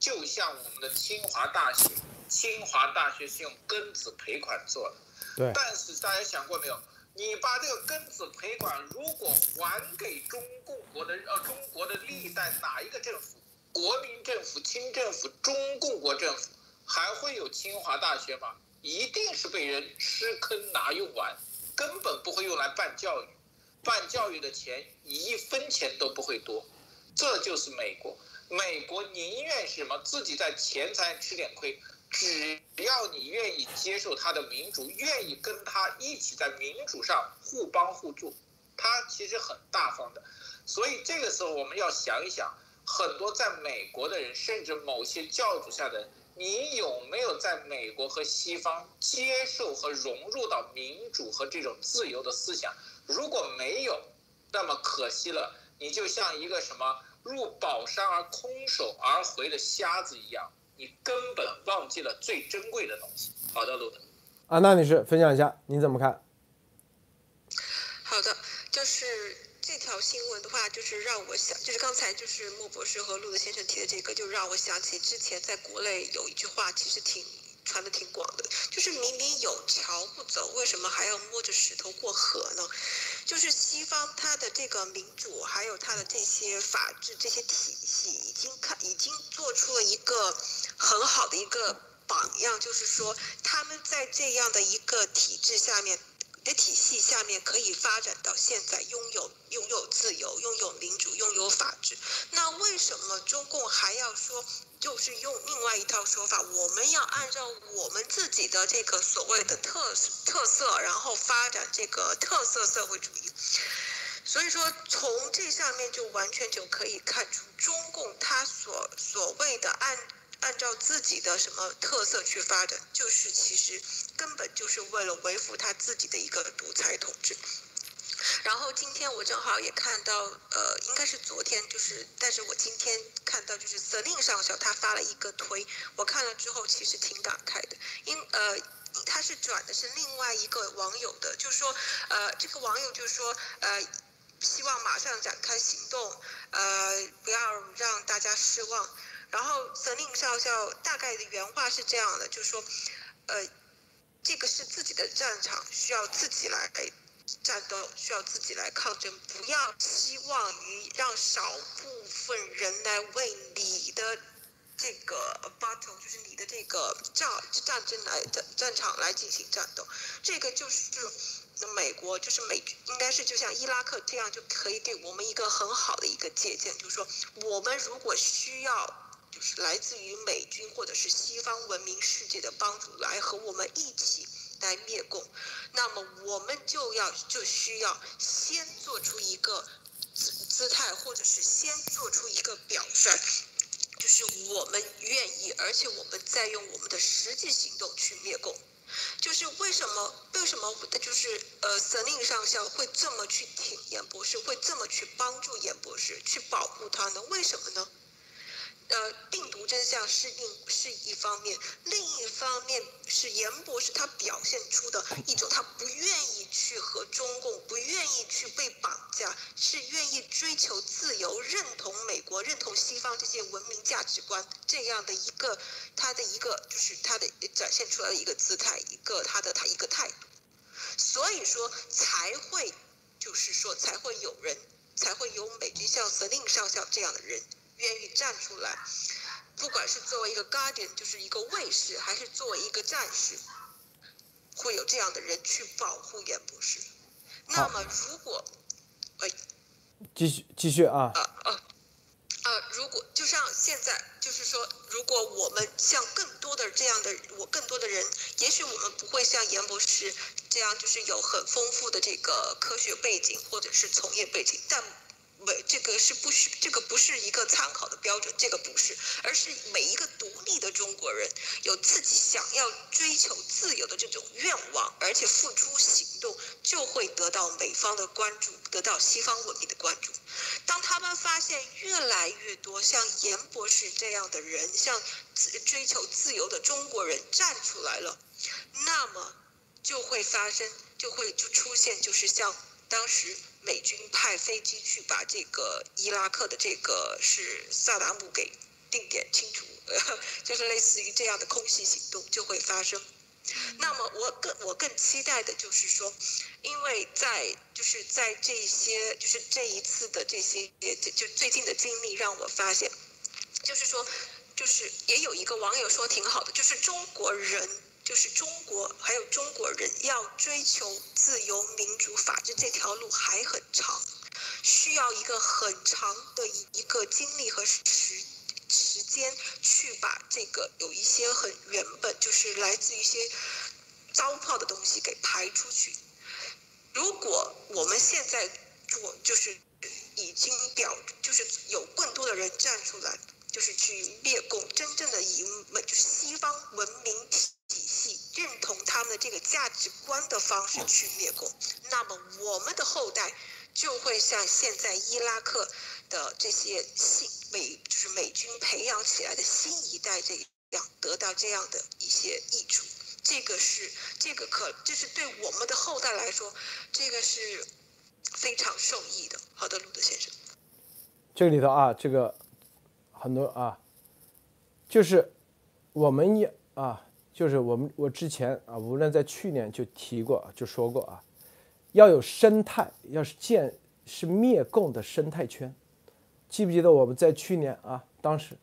就像我们的清华大学，清华大学是用庚子赔款做的，对。但是大家想过没有？你把这个庚子赔款如果还给中共国的呃中国的历代哪一个政府，国民政府、清政府、中共国政府，还会有清华大学吗？一定是被人吃坑拿用完，根本不会用来办教育，办教育的钱一分钱都不会多，这就是美国。美国宁愿什么？自己在钱财吃点亏，只要你愿意接受他的民主，愿意跟他一起在民主上互帮互助，他其实很大方的。所以这个时候我们要想一想，很多在美国的人，甚至某些教主下的人，你有没有在美国和西方接受和融入到民主和这种自由的思想？如果没有，那么可惜了，你就像一个什么？入宝山而空手而回的瞎子一样，你根本忘记了最珍贵的东西。好的，路德。啊，那女士分享一下，你怎么看？好的，就是这条新闻的话，就是让我想，就是刚才就是莫博士和路德先生提的这个，就让我想起之前在国内有一句话，其实挺。传的挺广的，就是明明有桥不走，为什么还要摸着石头过河呢？就是西方它的这个民主，还有它的这些法治这些体系，已经看已经做出了一个很好的一个榜样，就是说他们在这样的一个体制下面。的体系下面可以发展到现在，拥有拥有自由，拥有民主，拥有法治。那为什么中共还要说，就是用另外一套说法，我们要按照我们自己的这个所谓的特特色，然后发展这个特色社会主义？所以说，从这上面就完全就可以看出，中共他所所谓的按。按照自己的什么特色去发展，就是其实根本就是为了维护他自己的一个独裁统治。然后今天我正好也看到，呃，应该是昨天，就是，但是我今天看到就是 Selin 上校他发了一个推，我看了之后其实挺感慨的，因呃，他是转的是另外一个网友的，就是说，呃，这个网友就是说，呃，希望马上展开行动，呃，不要让大家失望。然后泽令少校大概的原话是这样的，就是说，呃，这个是自己的战场，需要自己来战斗，需要自己来抗争，不要希望于让少部分人来为你的这个 battle，就是你的这个战战争来的战场来进行战斗。这个就是美国，就是美，应该是就像伊拉克这样，就可以给我们一个很好的一个借鉴，就是说，我们如果需要。来自于美军或者是西方文明世界的帮助，来和我们一起来灭共，那么我们就要就需要先做出一个姿姿态，或者是先做出一个表率，就是我们愿意，而且我们在用我们的实际行动去灭共。就是为什么为什么就是呃，司令上校会这么去挺严博士，会这么去帮助严博士，去保护他呢？为什么呢？呃，病毒真相是另是一方面，另一方面是严博士他表现出的一种他不愿意去和中共，不愿意去被绑架，是愿意追求自由，认同美国，认同西方这些文明价值观这样的一个他的一个就是他的展现出来的一个姿态，一个他的他一个态度，所以说才会就是说才会有人才会有美军像司令上校这样的人。愿意站出来，不管是作为一个 guardian，就是一个卫士，还是作为一个战士，会有这样的人去保护严博士。那么，如果，呃，继续继续啊。呃呃呃，如果就像现在，就是说，如果我们像更多的这样的我更多的人，也许我们不会像严博士这样，就是有很丰富的这个科学背景或者是从业背景，但。为这个是不需，这个不是一个参考的标准，这个不是，而是每一个独立的中国人有自己想要追求自由的这种愿望，而且付诸行动，就会得到美方的关注，得到西方文明的关注。当他们发现越来越多像严博士这样的人，像追求自由的中国人站出来了，那么就会发生，就会就出现，就是像当时。美军派飞机去把这个伊拉克的这个是萨达姆给定点清除，就是类似于这样的空袭行动就会发生。那么我更我更期待的就是说，因为在就是在这些就是这一次的这些就最近的经历让我发现，就是说就是也有一个网友说挺好的，就是中国人。就是中国还有中国人要追求自由、民主、法治这条路还很长，需要一个很长的一个经历和时时间去把这个有一些很原本就是来自一些糟粕的东西给排出去。如果我们现在做，就是已经表，就是有更多的人站出来，就是去灭共，真正的以就是西方文明体。认同他们的这个价值观的方式去灭共，那么我们的后代就会像现在伊拉克的这些新美，就是美军培养起来的新一代这样得到这样的一些益处。这个是这个可，这是对我们的后代来说，这个是非常受益的。好的，鲁德先生，这个里头啊，这个很多啊，就是我们也啊。就是我们我之前啊，无论在去年就提过，就说过啊，要有生态，要是建是灭共的生态圈，记不记得我们在去年啊，当时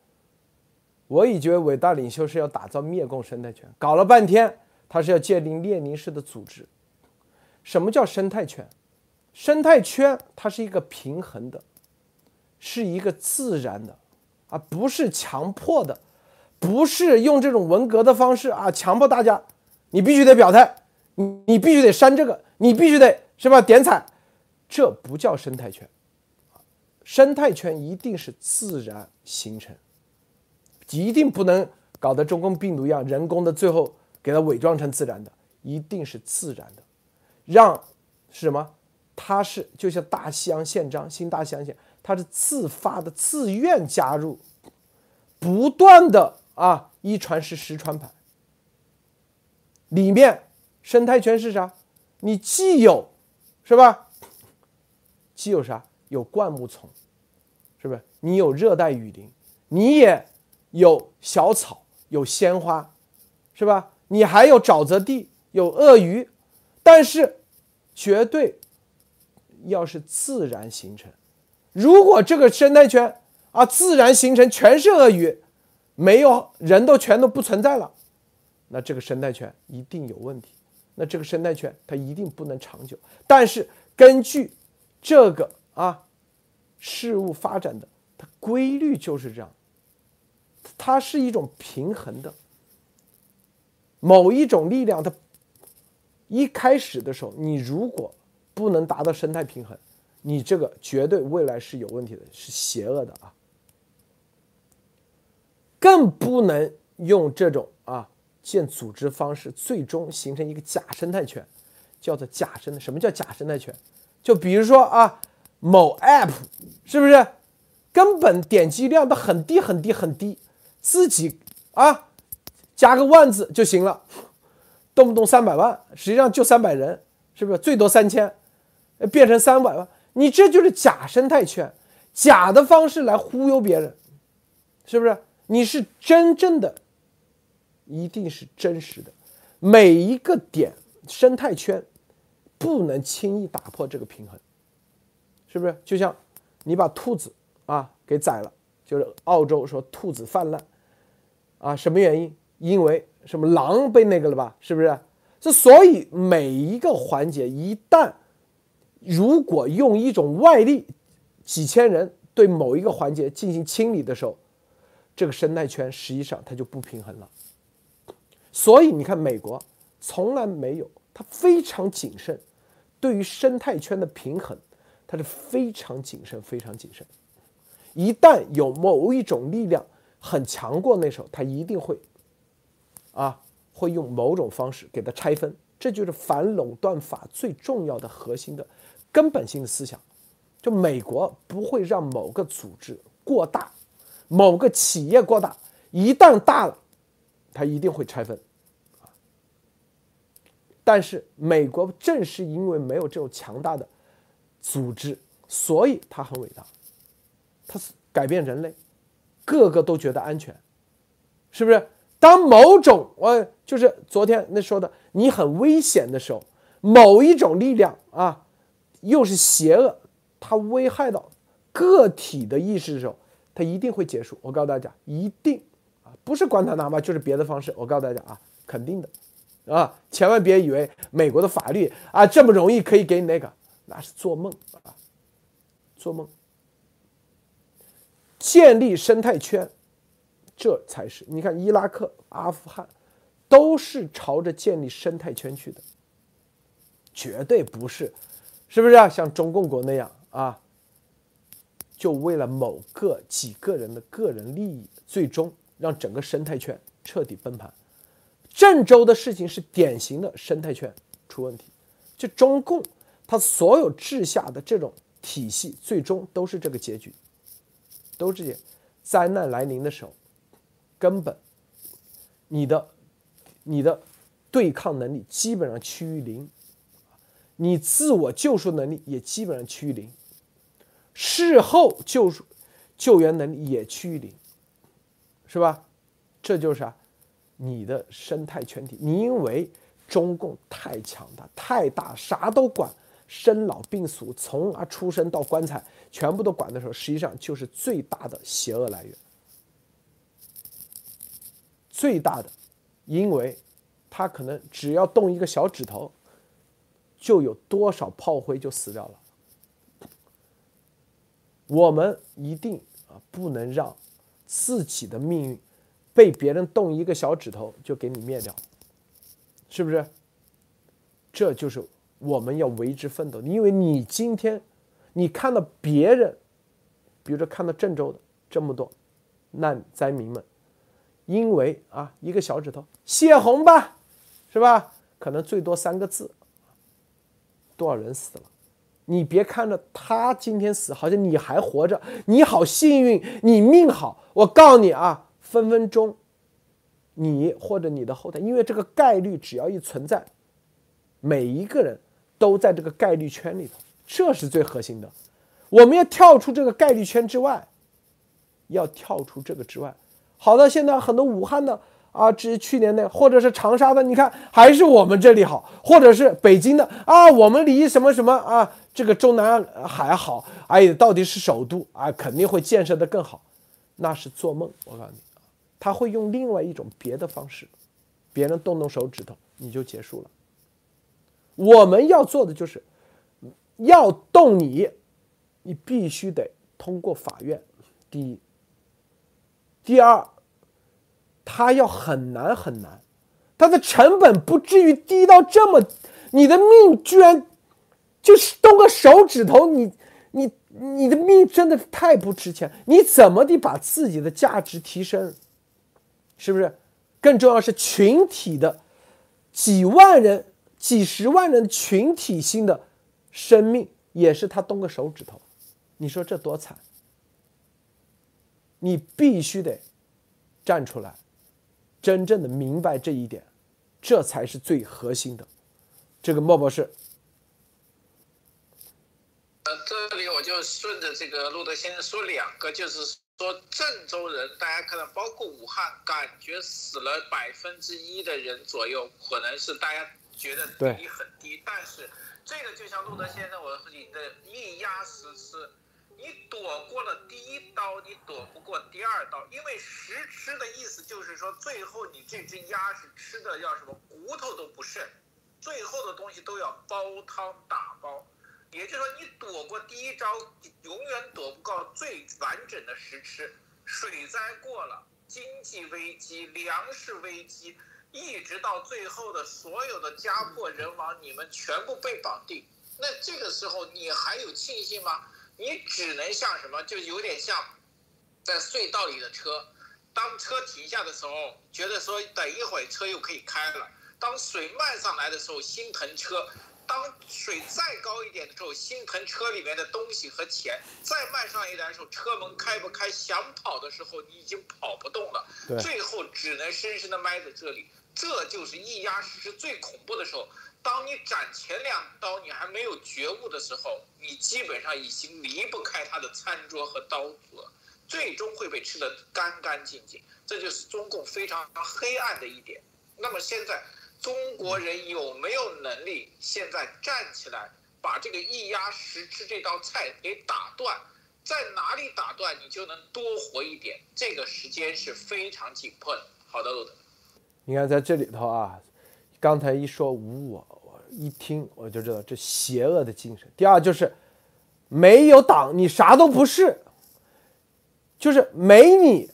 我以为伟大领袖是要打造灭共生态圈，搞了半天他是要建立列宁式的组织。什么叫生态圈？生态圈它是一个平衡的，是一个自然的，而不是强迫的。不是用这种文革的方式啊，强迫大家，你必须得表态，你你必须得删这个，你必须得是吧？点彩，这不叫生态圈，生态圈一定是自然形成，一定不能搞得中共病毒一样人工的，最后给它伪装成自然的，一定是自然的，让是什么？它是就像大西洋宪章，新大西洋宪，它是自发的、自愿加入，不断的。啊，一传十，十传百。里面生态圈是啥？你既有，是吧？既有啥？有灌木丛，是不是？你有热带雨林，你也有小草，有鲜花，是吧？你还有沼泽地，有鳄鱼。但是，绝对要是自然形成。如果这个生态圈啊自然形成全是鳄鱼，没有人都全都不存在了，那这个生态圈一定有问题。那这个生态圈它一定不能长久。但是根据这个啊事物发展的它规律就是这样，它是一种平衡的。某一种力量，它一开始的时候，你如果不能达到生态平衡，你这个绝对未来是有问题的，是邪恶的啊。更不能用这种啊建组织方式，最终形成一个假生态圈，叫做假生的。什么叫假生态圈？就比如说啊，某 app 是不是根本点击量都很低很低很低，自己啊。加个万字就行了，动不动三百万，实际上就三百人，是不是？最多三千，变成三百万，你这就是假生态圈，假的方式来忽悠别人，是不是？你是真正的，一定是真实的，每一个点生态圈不能轻易打破这个平衡，是不是？就像你把兔子啊给宰了，就是澳洲说兔子泛滥，啊，什么原因？因为什么狼被那个了吧？是不是？这所以每一个环节一旦如果用一种外力，几千人对某一个环节进行清理的时候，这个生态圈实际上它就不平衡了。所以你看，美国从来没有，它非常谨慎，对于生态圈的平衡，它是非常谨慎、非常谨慎。一旦有某一种力量很强过那时候，它一定会。啊，会用某种方式给它拆分，这就是反垄断法最重要的核心的根本性的思想。就美国不会让某个组织过大，某个企业过大，一旦大了，它一定会拆分。但是美国正是因为没有这种强大的组织，所以它很伟大，它是改变人类，个个都觉得安全，是不是？当某种呃，就是昨天那说的，你很危险的时候，某一种力量啊，又是邪恶，它危害到个体的意识的时候，它一定会结束。我告诉大家，一定啊，不是关塔那嘛，就是别的方式。我告诉大家啊，肯定的啊，千万别以为美国的法律啊这么容易可以给你那个，那是做梦啊，做梦。建立生态圈。这才是你看，伊拉克、阿富汗，都是朝着建立生态圈去的，绝对不是，是不是啊？像中共国那样啊，就为了某个几个人的个人利益，最终让整个生态圈彻底崩盘。郑州的事情是典型的生态圈。出问题，就中共他所有治下的这种体系，最终都是这个结局，都是这些。灾难来临的时候。根本，你的你的对抗能力基本上趋于零，你自我救赎能力也基本上趋于零，事后救赎救援能力也趋于零，是吧？这就是啊，你的生态圈体，你因为中共太强大、太大，啥都管，生老病死，从啊出生到棺材，全部都管的时候，实际上就是最大的邪恶来源。最大的，因为他可能只要动一个小指头，就有多少炮灰就死掉了。我们一定啊，不能让自己的命运被别人动一个小指头就给你灭掉，是不是？这就是我们要为之奋斗。因为你今天你看到别人，比如说看到郑州的这么多难灾民们。因为啊，一个小指头，泄洪吧，是吧？可能最多三个字，多少人死了？你别看着他今天死，好像你还活着，你好幸运，你命好。我告诉你啊，分分钟，你或者你的后代，因为这个概率只要一存在，每一个人都在这个概率圈里头，这是最核心的。我们要跳出这个概率圈之外，要跳出这个之外。好的，现在很多武汉的啊啊，至去年的，或者是长沙的，你看还是我们这里好，或者是北京的啊，我们离什么什么啊，这个中南海好，哎，到底是首都啊，肯定会建设的更好，那是做梦。我告诉你，他会用另外一种别的方式，别人动动手指头你就结束了。我们要做的就是要动你，你必须得通过法院。第一，第二。他要很难很难，他的成本不至于低到这么，你的命居然就是动个手指头，你你你的命真的太不值钱，你怎么得把自己的价值提升？是不是？更重要是群体的几万人、几十万人群体性的生命，也是他动个手指头，你说这多惨？你必须得站出来。真正的明白这一点，这才是最核心的。这个莫博士，呃，这里我就顺着这个路德先生说两个，就是说郑州人，大家看到，包括武汉，感觉死了百分之一的人左右，可能是大家觉得比例很低，但是这个就像路德先生我引的一压十吃。你躲过了第一刀，你躲不过第二刀，因为食吃的意思就是说，最后你这只鸭是吃的要什么骨头都不剩，最后的东西都要煲汤打包，也就是说，你躲过第一招，永远躲不过最完整的食吃。水灾过了，经济危机、粮食危机，一直到最后的所有的家破人亡，你们全部被绑定，那这个时候你还有庆幸吗？你只能像什么，就有点像在隧道里的车，当车停下的时候，觉得说等一会儿车又可以开了；当水漫上来的时候，心疼车；当水再高一点的时候，心疼车里面的东西和钱；再漫上一点的时候，车门开不开，想跑的时候你已经跑不动了，最后只能深深的埋在这里。这就是一压十是最恐怖的时候。当你斩前两刀，你还没有觉悟的时候，你基本上已经离不开他的餐桌和刀子，最终会被吃得干干净净。这就是中共非常黑暗的一点。那么现在中国人有没有能力现在站起来，把这个一压十吃这道菜给打断？在哪里打断，你就能多活一点？这个时间是非常紧迫的。好的，路德。你看在这里头啊。刚才一说无我，我一听我就知道这邪恶的精神。第二就是没有党，你啥都不是，就是没你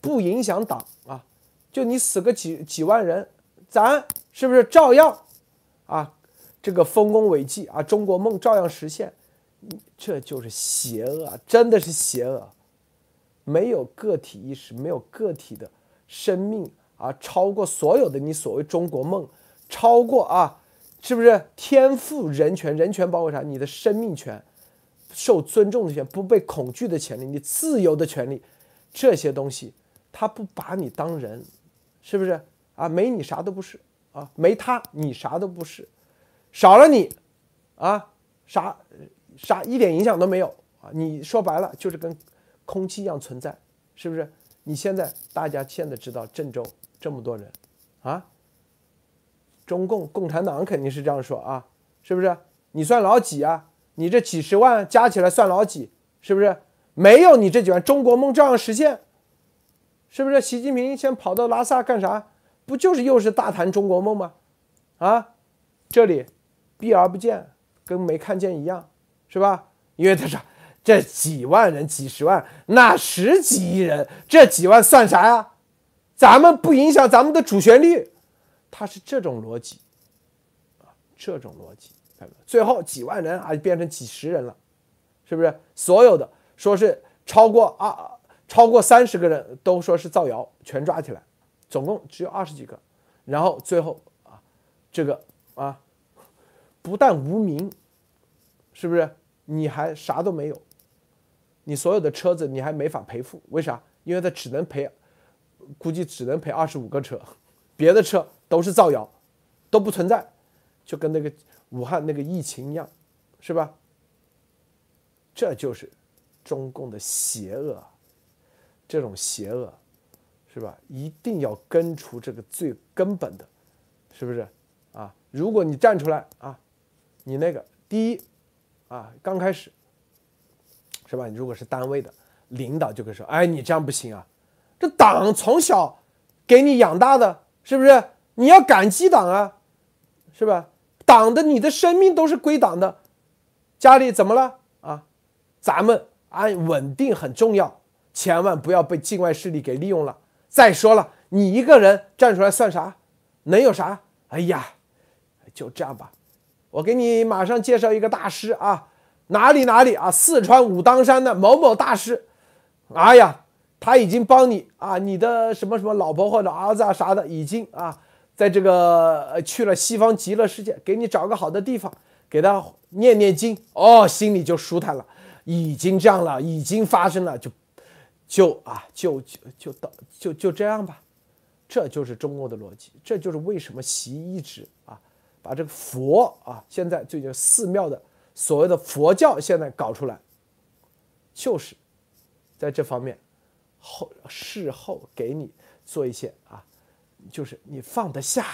不影响党啊，就你死个几几万人，咱是不是照样啊？这个丰功伟绩啊，中国梦照样实现。这就是邪恶，真的是邪恶，没有个体意识，没有个体的生命。啊，超过所有的你所谓中国梦，超过啊，是不是天赋人权？人权包括啥？你的生命权，受尊重的权，不被恐惧的权利，你自由的权利，这些东西，他不把你当人，是不是啊？没你啥都不是啊，没他你啥都不是，少了你，啊，啥啥一点影响都没有啊！你说白了就是跟空气一样存在，是不是？你现在大家现在知道郑州。这么多人，啊，中共共产党肯定是这样说啊，是不是？你算老几啊？你这几十万加起来算老几？是不是？没有你这几万，中国梦照样实现，是不是？习近平先跑到拉萨干啥？不就是又是大谈中国梦吗？啊，这里避而不见，跟没看见一样，是吧？因为他说这几万人、几十万，那十几亿人，这几万算啥呀？咱们不影响咱们的主旋律，他是这种逻辑，啊，这种逻辑，最后几万人啊变成几十人了，是不是？所有的说是超过啊，超过三十个人都说是造谣，全抓起来，总共只有二十几个，然后最后啊，这个啊，不但无名，是不是？你还啥都没有，你所有的车子你还没法赔付，为啥？因为他只能赔。估计只能赔二十五个车，别的车都是造谣，都不存在，就跟那个武汉那个疫情一样，是吧？这就是中共的邪恶，这种邪恶是吧？一定要根除这个最根本的，是不是？啊，如果你站出来啊，你那个第一啊，刚开始是吧？你如果是单位的领导，就会说：“哎，你这样不行啊，这党从小给你养大的，是不是？你要感激党啊，是吧？党的你的生命都是归党的，家里怎么了啊？咱们安稳定很重要，千万不要被境外势力给利用了。再说了，你一个人站出来算啥？能有啥？哎呀！”就这样吧，我给你马上介绍一个大师啊，哪里哪里啊，四川武当山的某某大师，哎呀，他已经帮你啊，你的什么什么老婆或者儿子啊啥的，已经啊，在这个去了西方极乐世界，给你找个好的地方，给他念念经，哦，心里就舒坦了，已经这样了，已经发生了，就就啊，就就就到就就这样吧，这就是中国的逻辑，这就是为什么习一直啊。把这个佛啊，现在最近寺庙的所谓的佛教现在搞出来，就是在这方面后事后给你做一些啊，就是你放得下，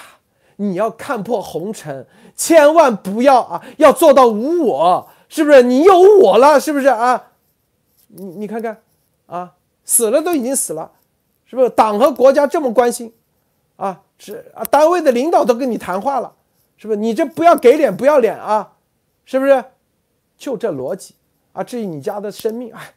你要看破红尘，千万不要啊，要做到无我，是不是？你有我了，是不是啊？你你看看啊，死了都已经死了，是不是？党和国家这么关心啊，是啊，单位的领导都跟你谈话了。是不是你这不要给脸不要脸啊？是不是？就这逻辑啊？至于你家的生命，哎，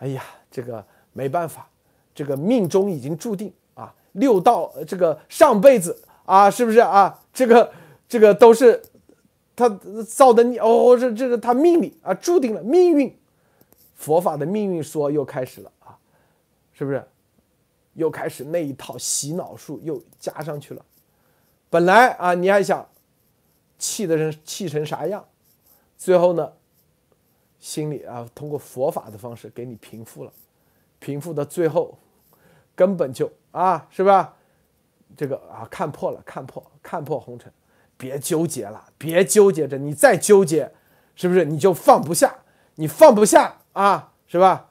哎呀，这个没办法，这个命中已经注定啊。六道这个上辈子啊，是不是啊？这个这个都是他造的孽哦，这这个他命里啊注定了命运。佛法的命运说又开始了啊，是不是？又开始那一套洗脑术又加上去了。本来啊，你还想。气的人气成啥样？最后呢，心里啊，通过佛法的方式给你平复了，平复到最后，根本就啊，是吧？这个啊，看破了，看破，看破红尘，别纠结了，别纠结着，你再纠结，是不是你就放不下？你放不下啊，是吧？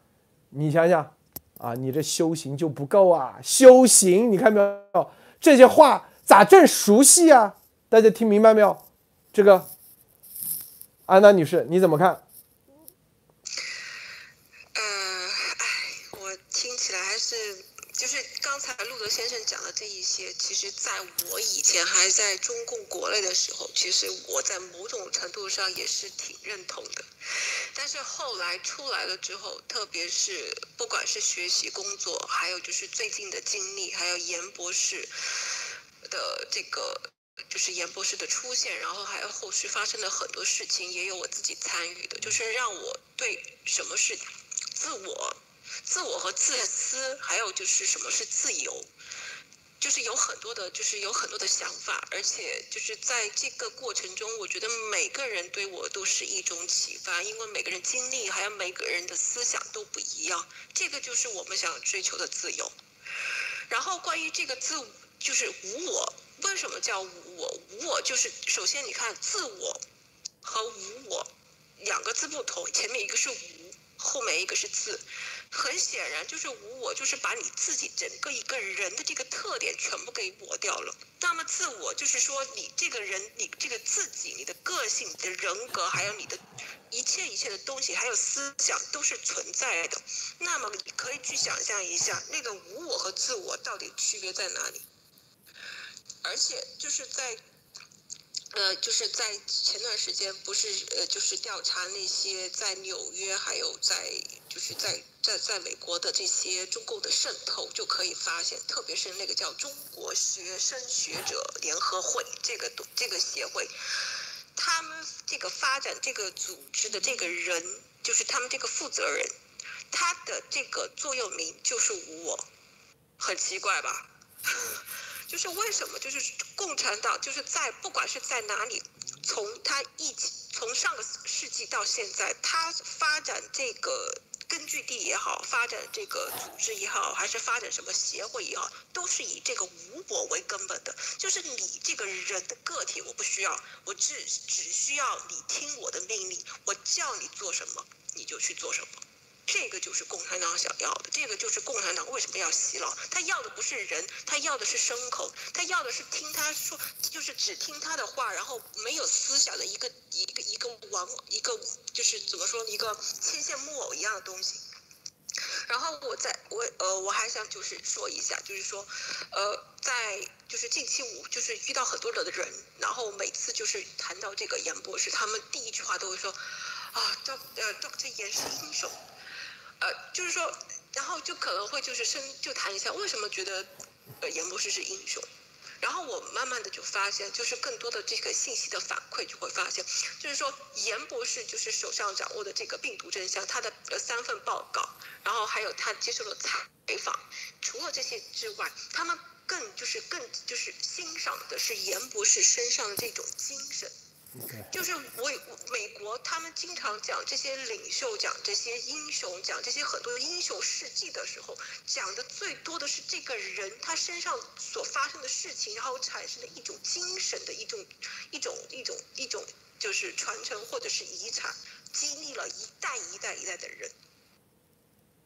你想想啊，你这修行就不够啊，修行，你看没有？这些话咋这熟悉啊？大家听明白没有？这个，安娜女士，你怎么看？呃，哎，我听还是就是刚才路德先生讲的这一些，其实在我以前还在中共国内的时候，其实我在某种程度上也是挺认同的。但是后来出来了之后，特别是不管是学习、工作，还有就是最近的经历，还有严博士的这个。就是严博士的出现，然后还有后续发生的很多事情，也有我自己参与的，就是让我对什么是自我、自我和自私，还有就是什么是自由，就是有很多的，就是有很多的想法，而且就是在这个过程中，我觉得每个人对我都是一种启发，因为每个人经历还有每个人的思想都不一样，这个就是我们想追求的自由。然后关于这个自，就是无我。为什么叫无我？无我就是首先你看自我和无我两个字不同，前面一个是无，后面一个是自。很显然就是无我，就是把你自己整个一个人的这个特点全部给抹掉了。那么自我就是说你这个人，你这个自己，你的个性、你的人格，还有你的一切一切的东西，还有思想都是存在的。那么你可以去想象一下，那个无我和自我到底区别在哪里？而且就是在，呃，就是在前段时间，不是呃，就是调查那些在纽约还有在就是在在在美国的这些中共的渗透，就可以发现，特别是那个叫中国学生学者联合会这个这个协会，他们这个发展这个组织的这个人，就是他们这个负责人，他的这个座右铭就是无我，很奇怪吧？就是为什么？就是共产党就是在不管是在哪里，从他一起从上个世纪到现在，他发展这个根据地也好，发展这个组织也好，还是发展什么协会也好，都是以这个无我为根本的。就是你这个人的个体，我不需要，我只只需要你听我的命令，我叫你做什么你就去做什么。这个就是共产党想要的，这个就是共产党为什么要洗脑？他要的不是人，他要的是牲口，他要的是听他说，就是只听他的话，然后没有思想的一个一个一个王，一个就是怎么说，一个牵线木偶一样的东西。然后我在我呃我还想就是说一下，就是说，呃，在就是近期我就是遇到很多的人，然后每次就是谈到这个严博士，他们第一句话都会说，啊赵呃 Doctor 严是英雄。呃，就是说，然后就可能会就是深就谈一下为什么觉得，呃，严博士是英雄。然后我慢慢的就发现，就是更多的这个信息的反馈就会发现，就是说严博士就是手上掌握的这个病毒真相，他的呃三份报告，然后还有他接受了采访，除了这些之外，他们更就是更就是欣赏的是严博士身上的这种精神。就是我美国，他们经常讲这些领袖，讲这些英雄，讲这些很多英雄事迹的时候，讲的最多的是这个人他身上所发生的事情，然后产生的一种精神的一种一种一种一种就是传承或者是遗产，激励了一代一代一代的人。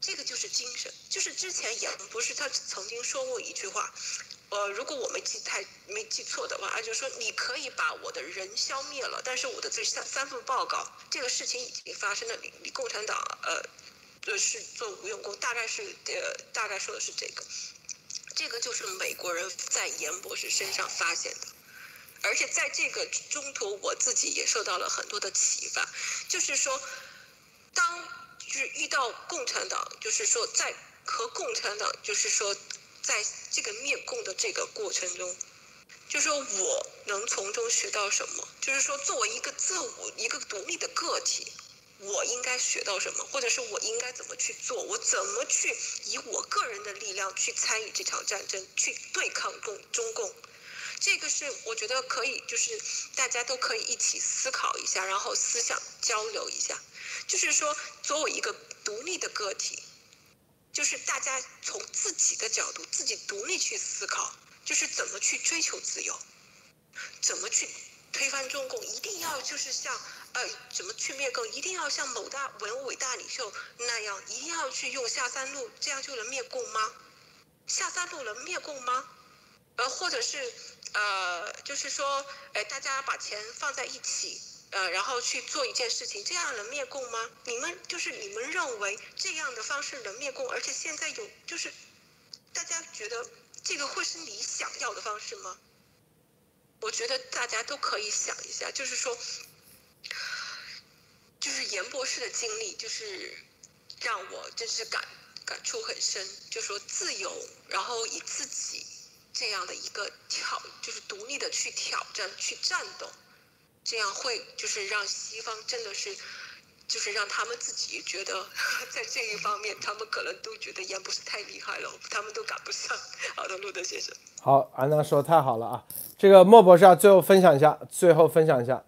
这个就是精神，就是之前也不是他曾经说过一句话。呃，如果我没记太没记错的话，就是说你可以把我的人消灭了，但是我的这三三份报告，这个事情已经发生了，你你共产党呃，就是做无用功，大概是呃大概说的是这个，这个就是美国人在严博士身上发现的，而且在这个中途，我自己也受到了很多的启发，就是说，当就是遇到共产党，就是说在和共产党，就是说。在这个灭共的这个过程中，就说我能从中学到什么？就是说，作为一个自我、一个独立的个体，我应该学到什么，或者是我应该怎么去做？我怎么去以我个人的力量去参与这场战争，去对抗共中共？这个是我觉得可以，就是大家都可以一起思考一下，然后思想交流一下。就是说，作为一个独立的个体。就是大家从自己的角度，自己独立去思考，就是怎么去追求自由，怎么去推翻中共，一定要就是像呃，怎么去灭共，一定要像某大文伟大领袖那样，一定要去用下三路，这样就能灭共吗？下三路能灭共吗？呃，或者是呃，就是说，哎，大家把钱放在一起。呃，然后去做一件事情，这样能灭共吗？你们就是你们认为这样的方式能灭共？而且现在有就是，大家觉得这个会是你想要的方式吗？我觉得大家都可以想一下，就是说，就是严博士的经历，就是让我真是感感触很深。就说自由，然后以自己这样的一个挑，就是独立的去挑战、去战斗。这样会就是让西方真的是，就是让他们自己觉得在这一方面，他们可能都觉得严不是太厉害了，他们都赶不上。好的，路德先生。好，安娜说太好了啊！这个莫博士啊，最后分享一下，最后分享一下。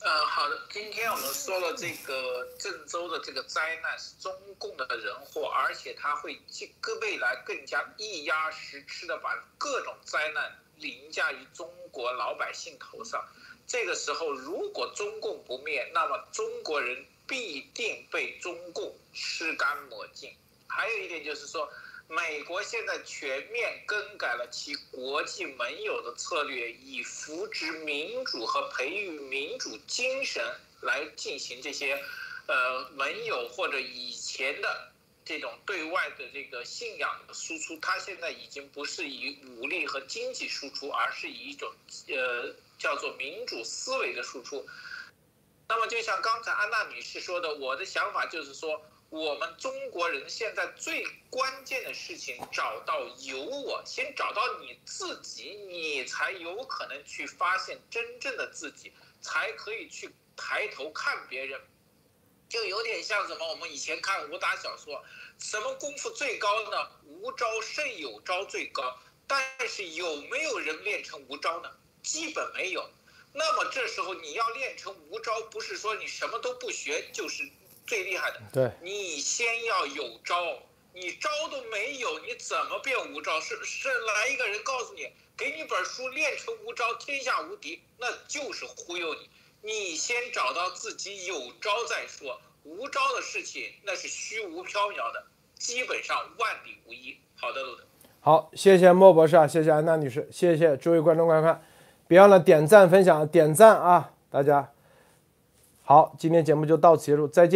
呃，好的，今天我们说了这个郑州的这个灾难是中共的人祸，而且他会更未来更加一压十吃的把各种灾难凌驾于中国老百姓头上。这个时候，如果中共不灭，那么中国人必定被中共吃干抹净。还有一点就是说，美国现在全面更改了其国际盟友的策略，以扶植民主和培育民主精神来进行这些，呃，盟友或者以前的这种对外的这个信仰的输出。它现在已经不是以武力和经济输出，而是以一种呃。叫做民主思维的输出。那么，就像刚才安娜女士说的，我的想法就是说，我们中国人现在最关键的事情，找到有我，先找到你自己，你才有可能去发现真正的自己，才可以去抬头看别人。就有点像什么？我们以前看武打小说，什么功夫最高呢？无招胜有招最高。但是有没有人练成无招呢？基本没有，那么这时候你要练成无招，不是说你什么都不学就是最厉害的。对，你先要有招，你招都没有，你怎么变无招？是是来一个人告诉你，给你本书练成无招，天下无敌，那就是忽悠你。你先找到自己有招再说。无招的事情那是虚无缥缈的，基本上万里无一。好的，路德。好，谢谢莫博士啊，谢谢安娜女士，谢谢诸位观众观看，别忘了点赞分享，点赞啊，大家。好，今天节目就到此结束，再见。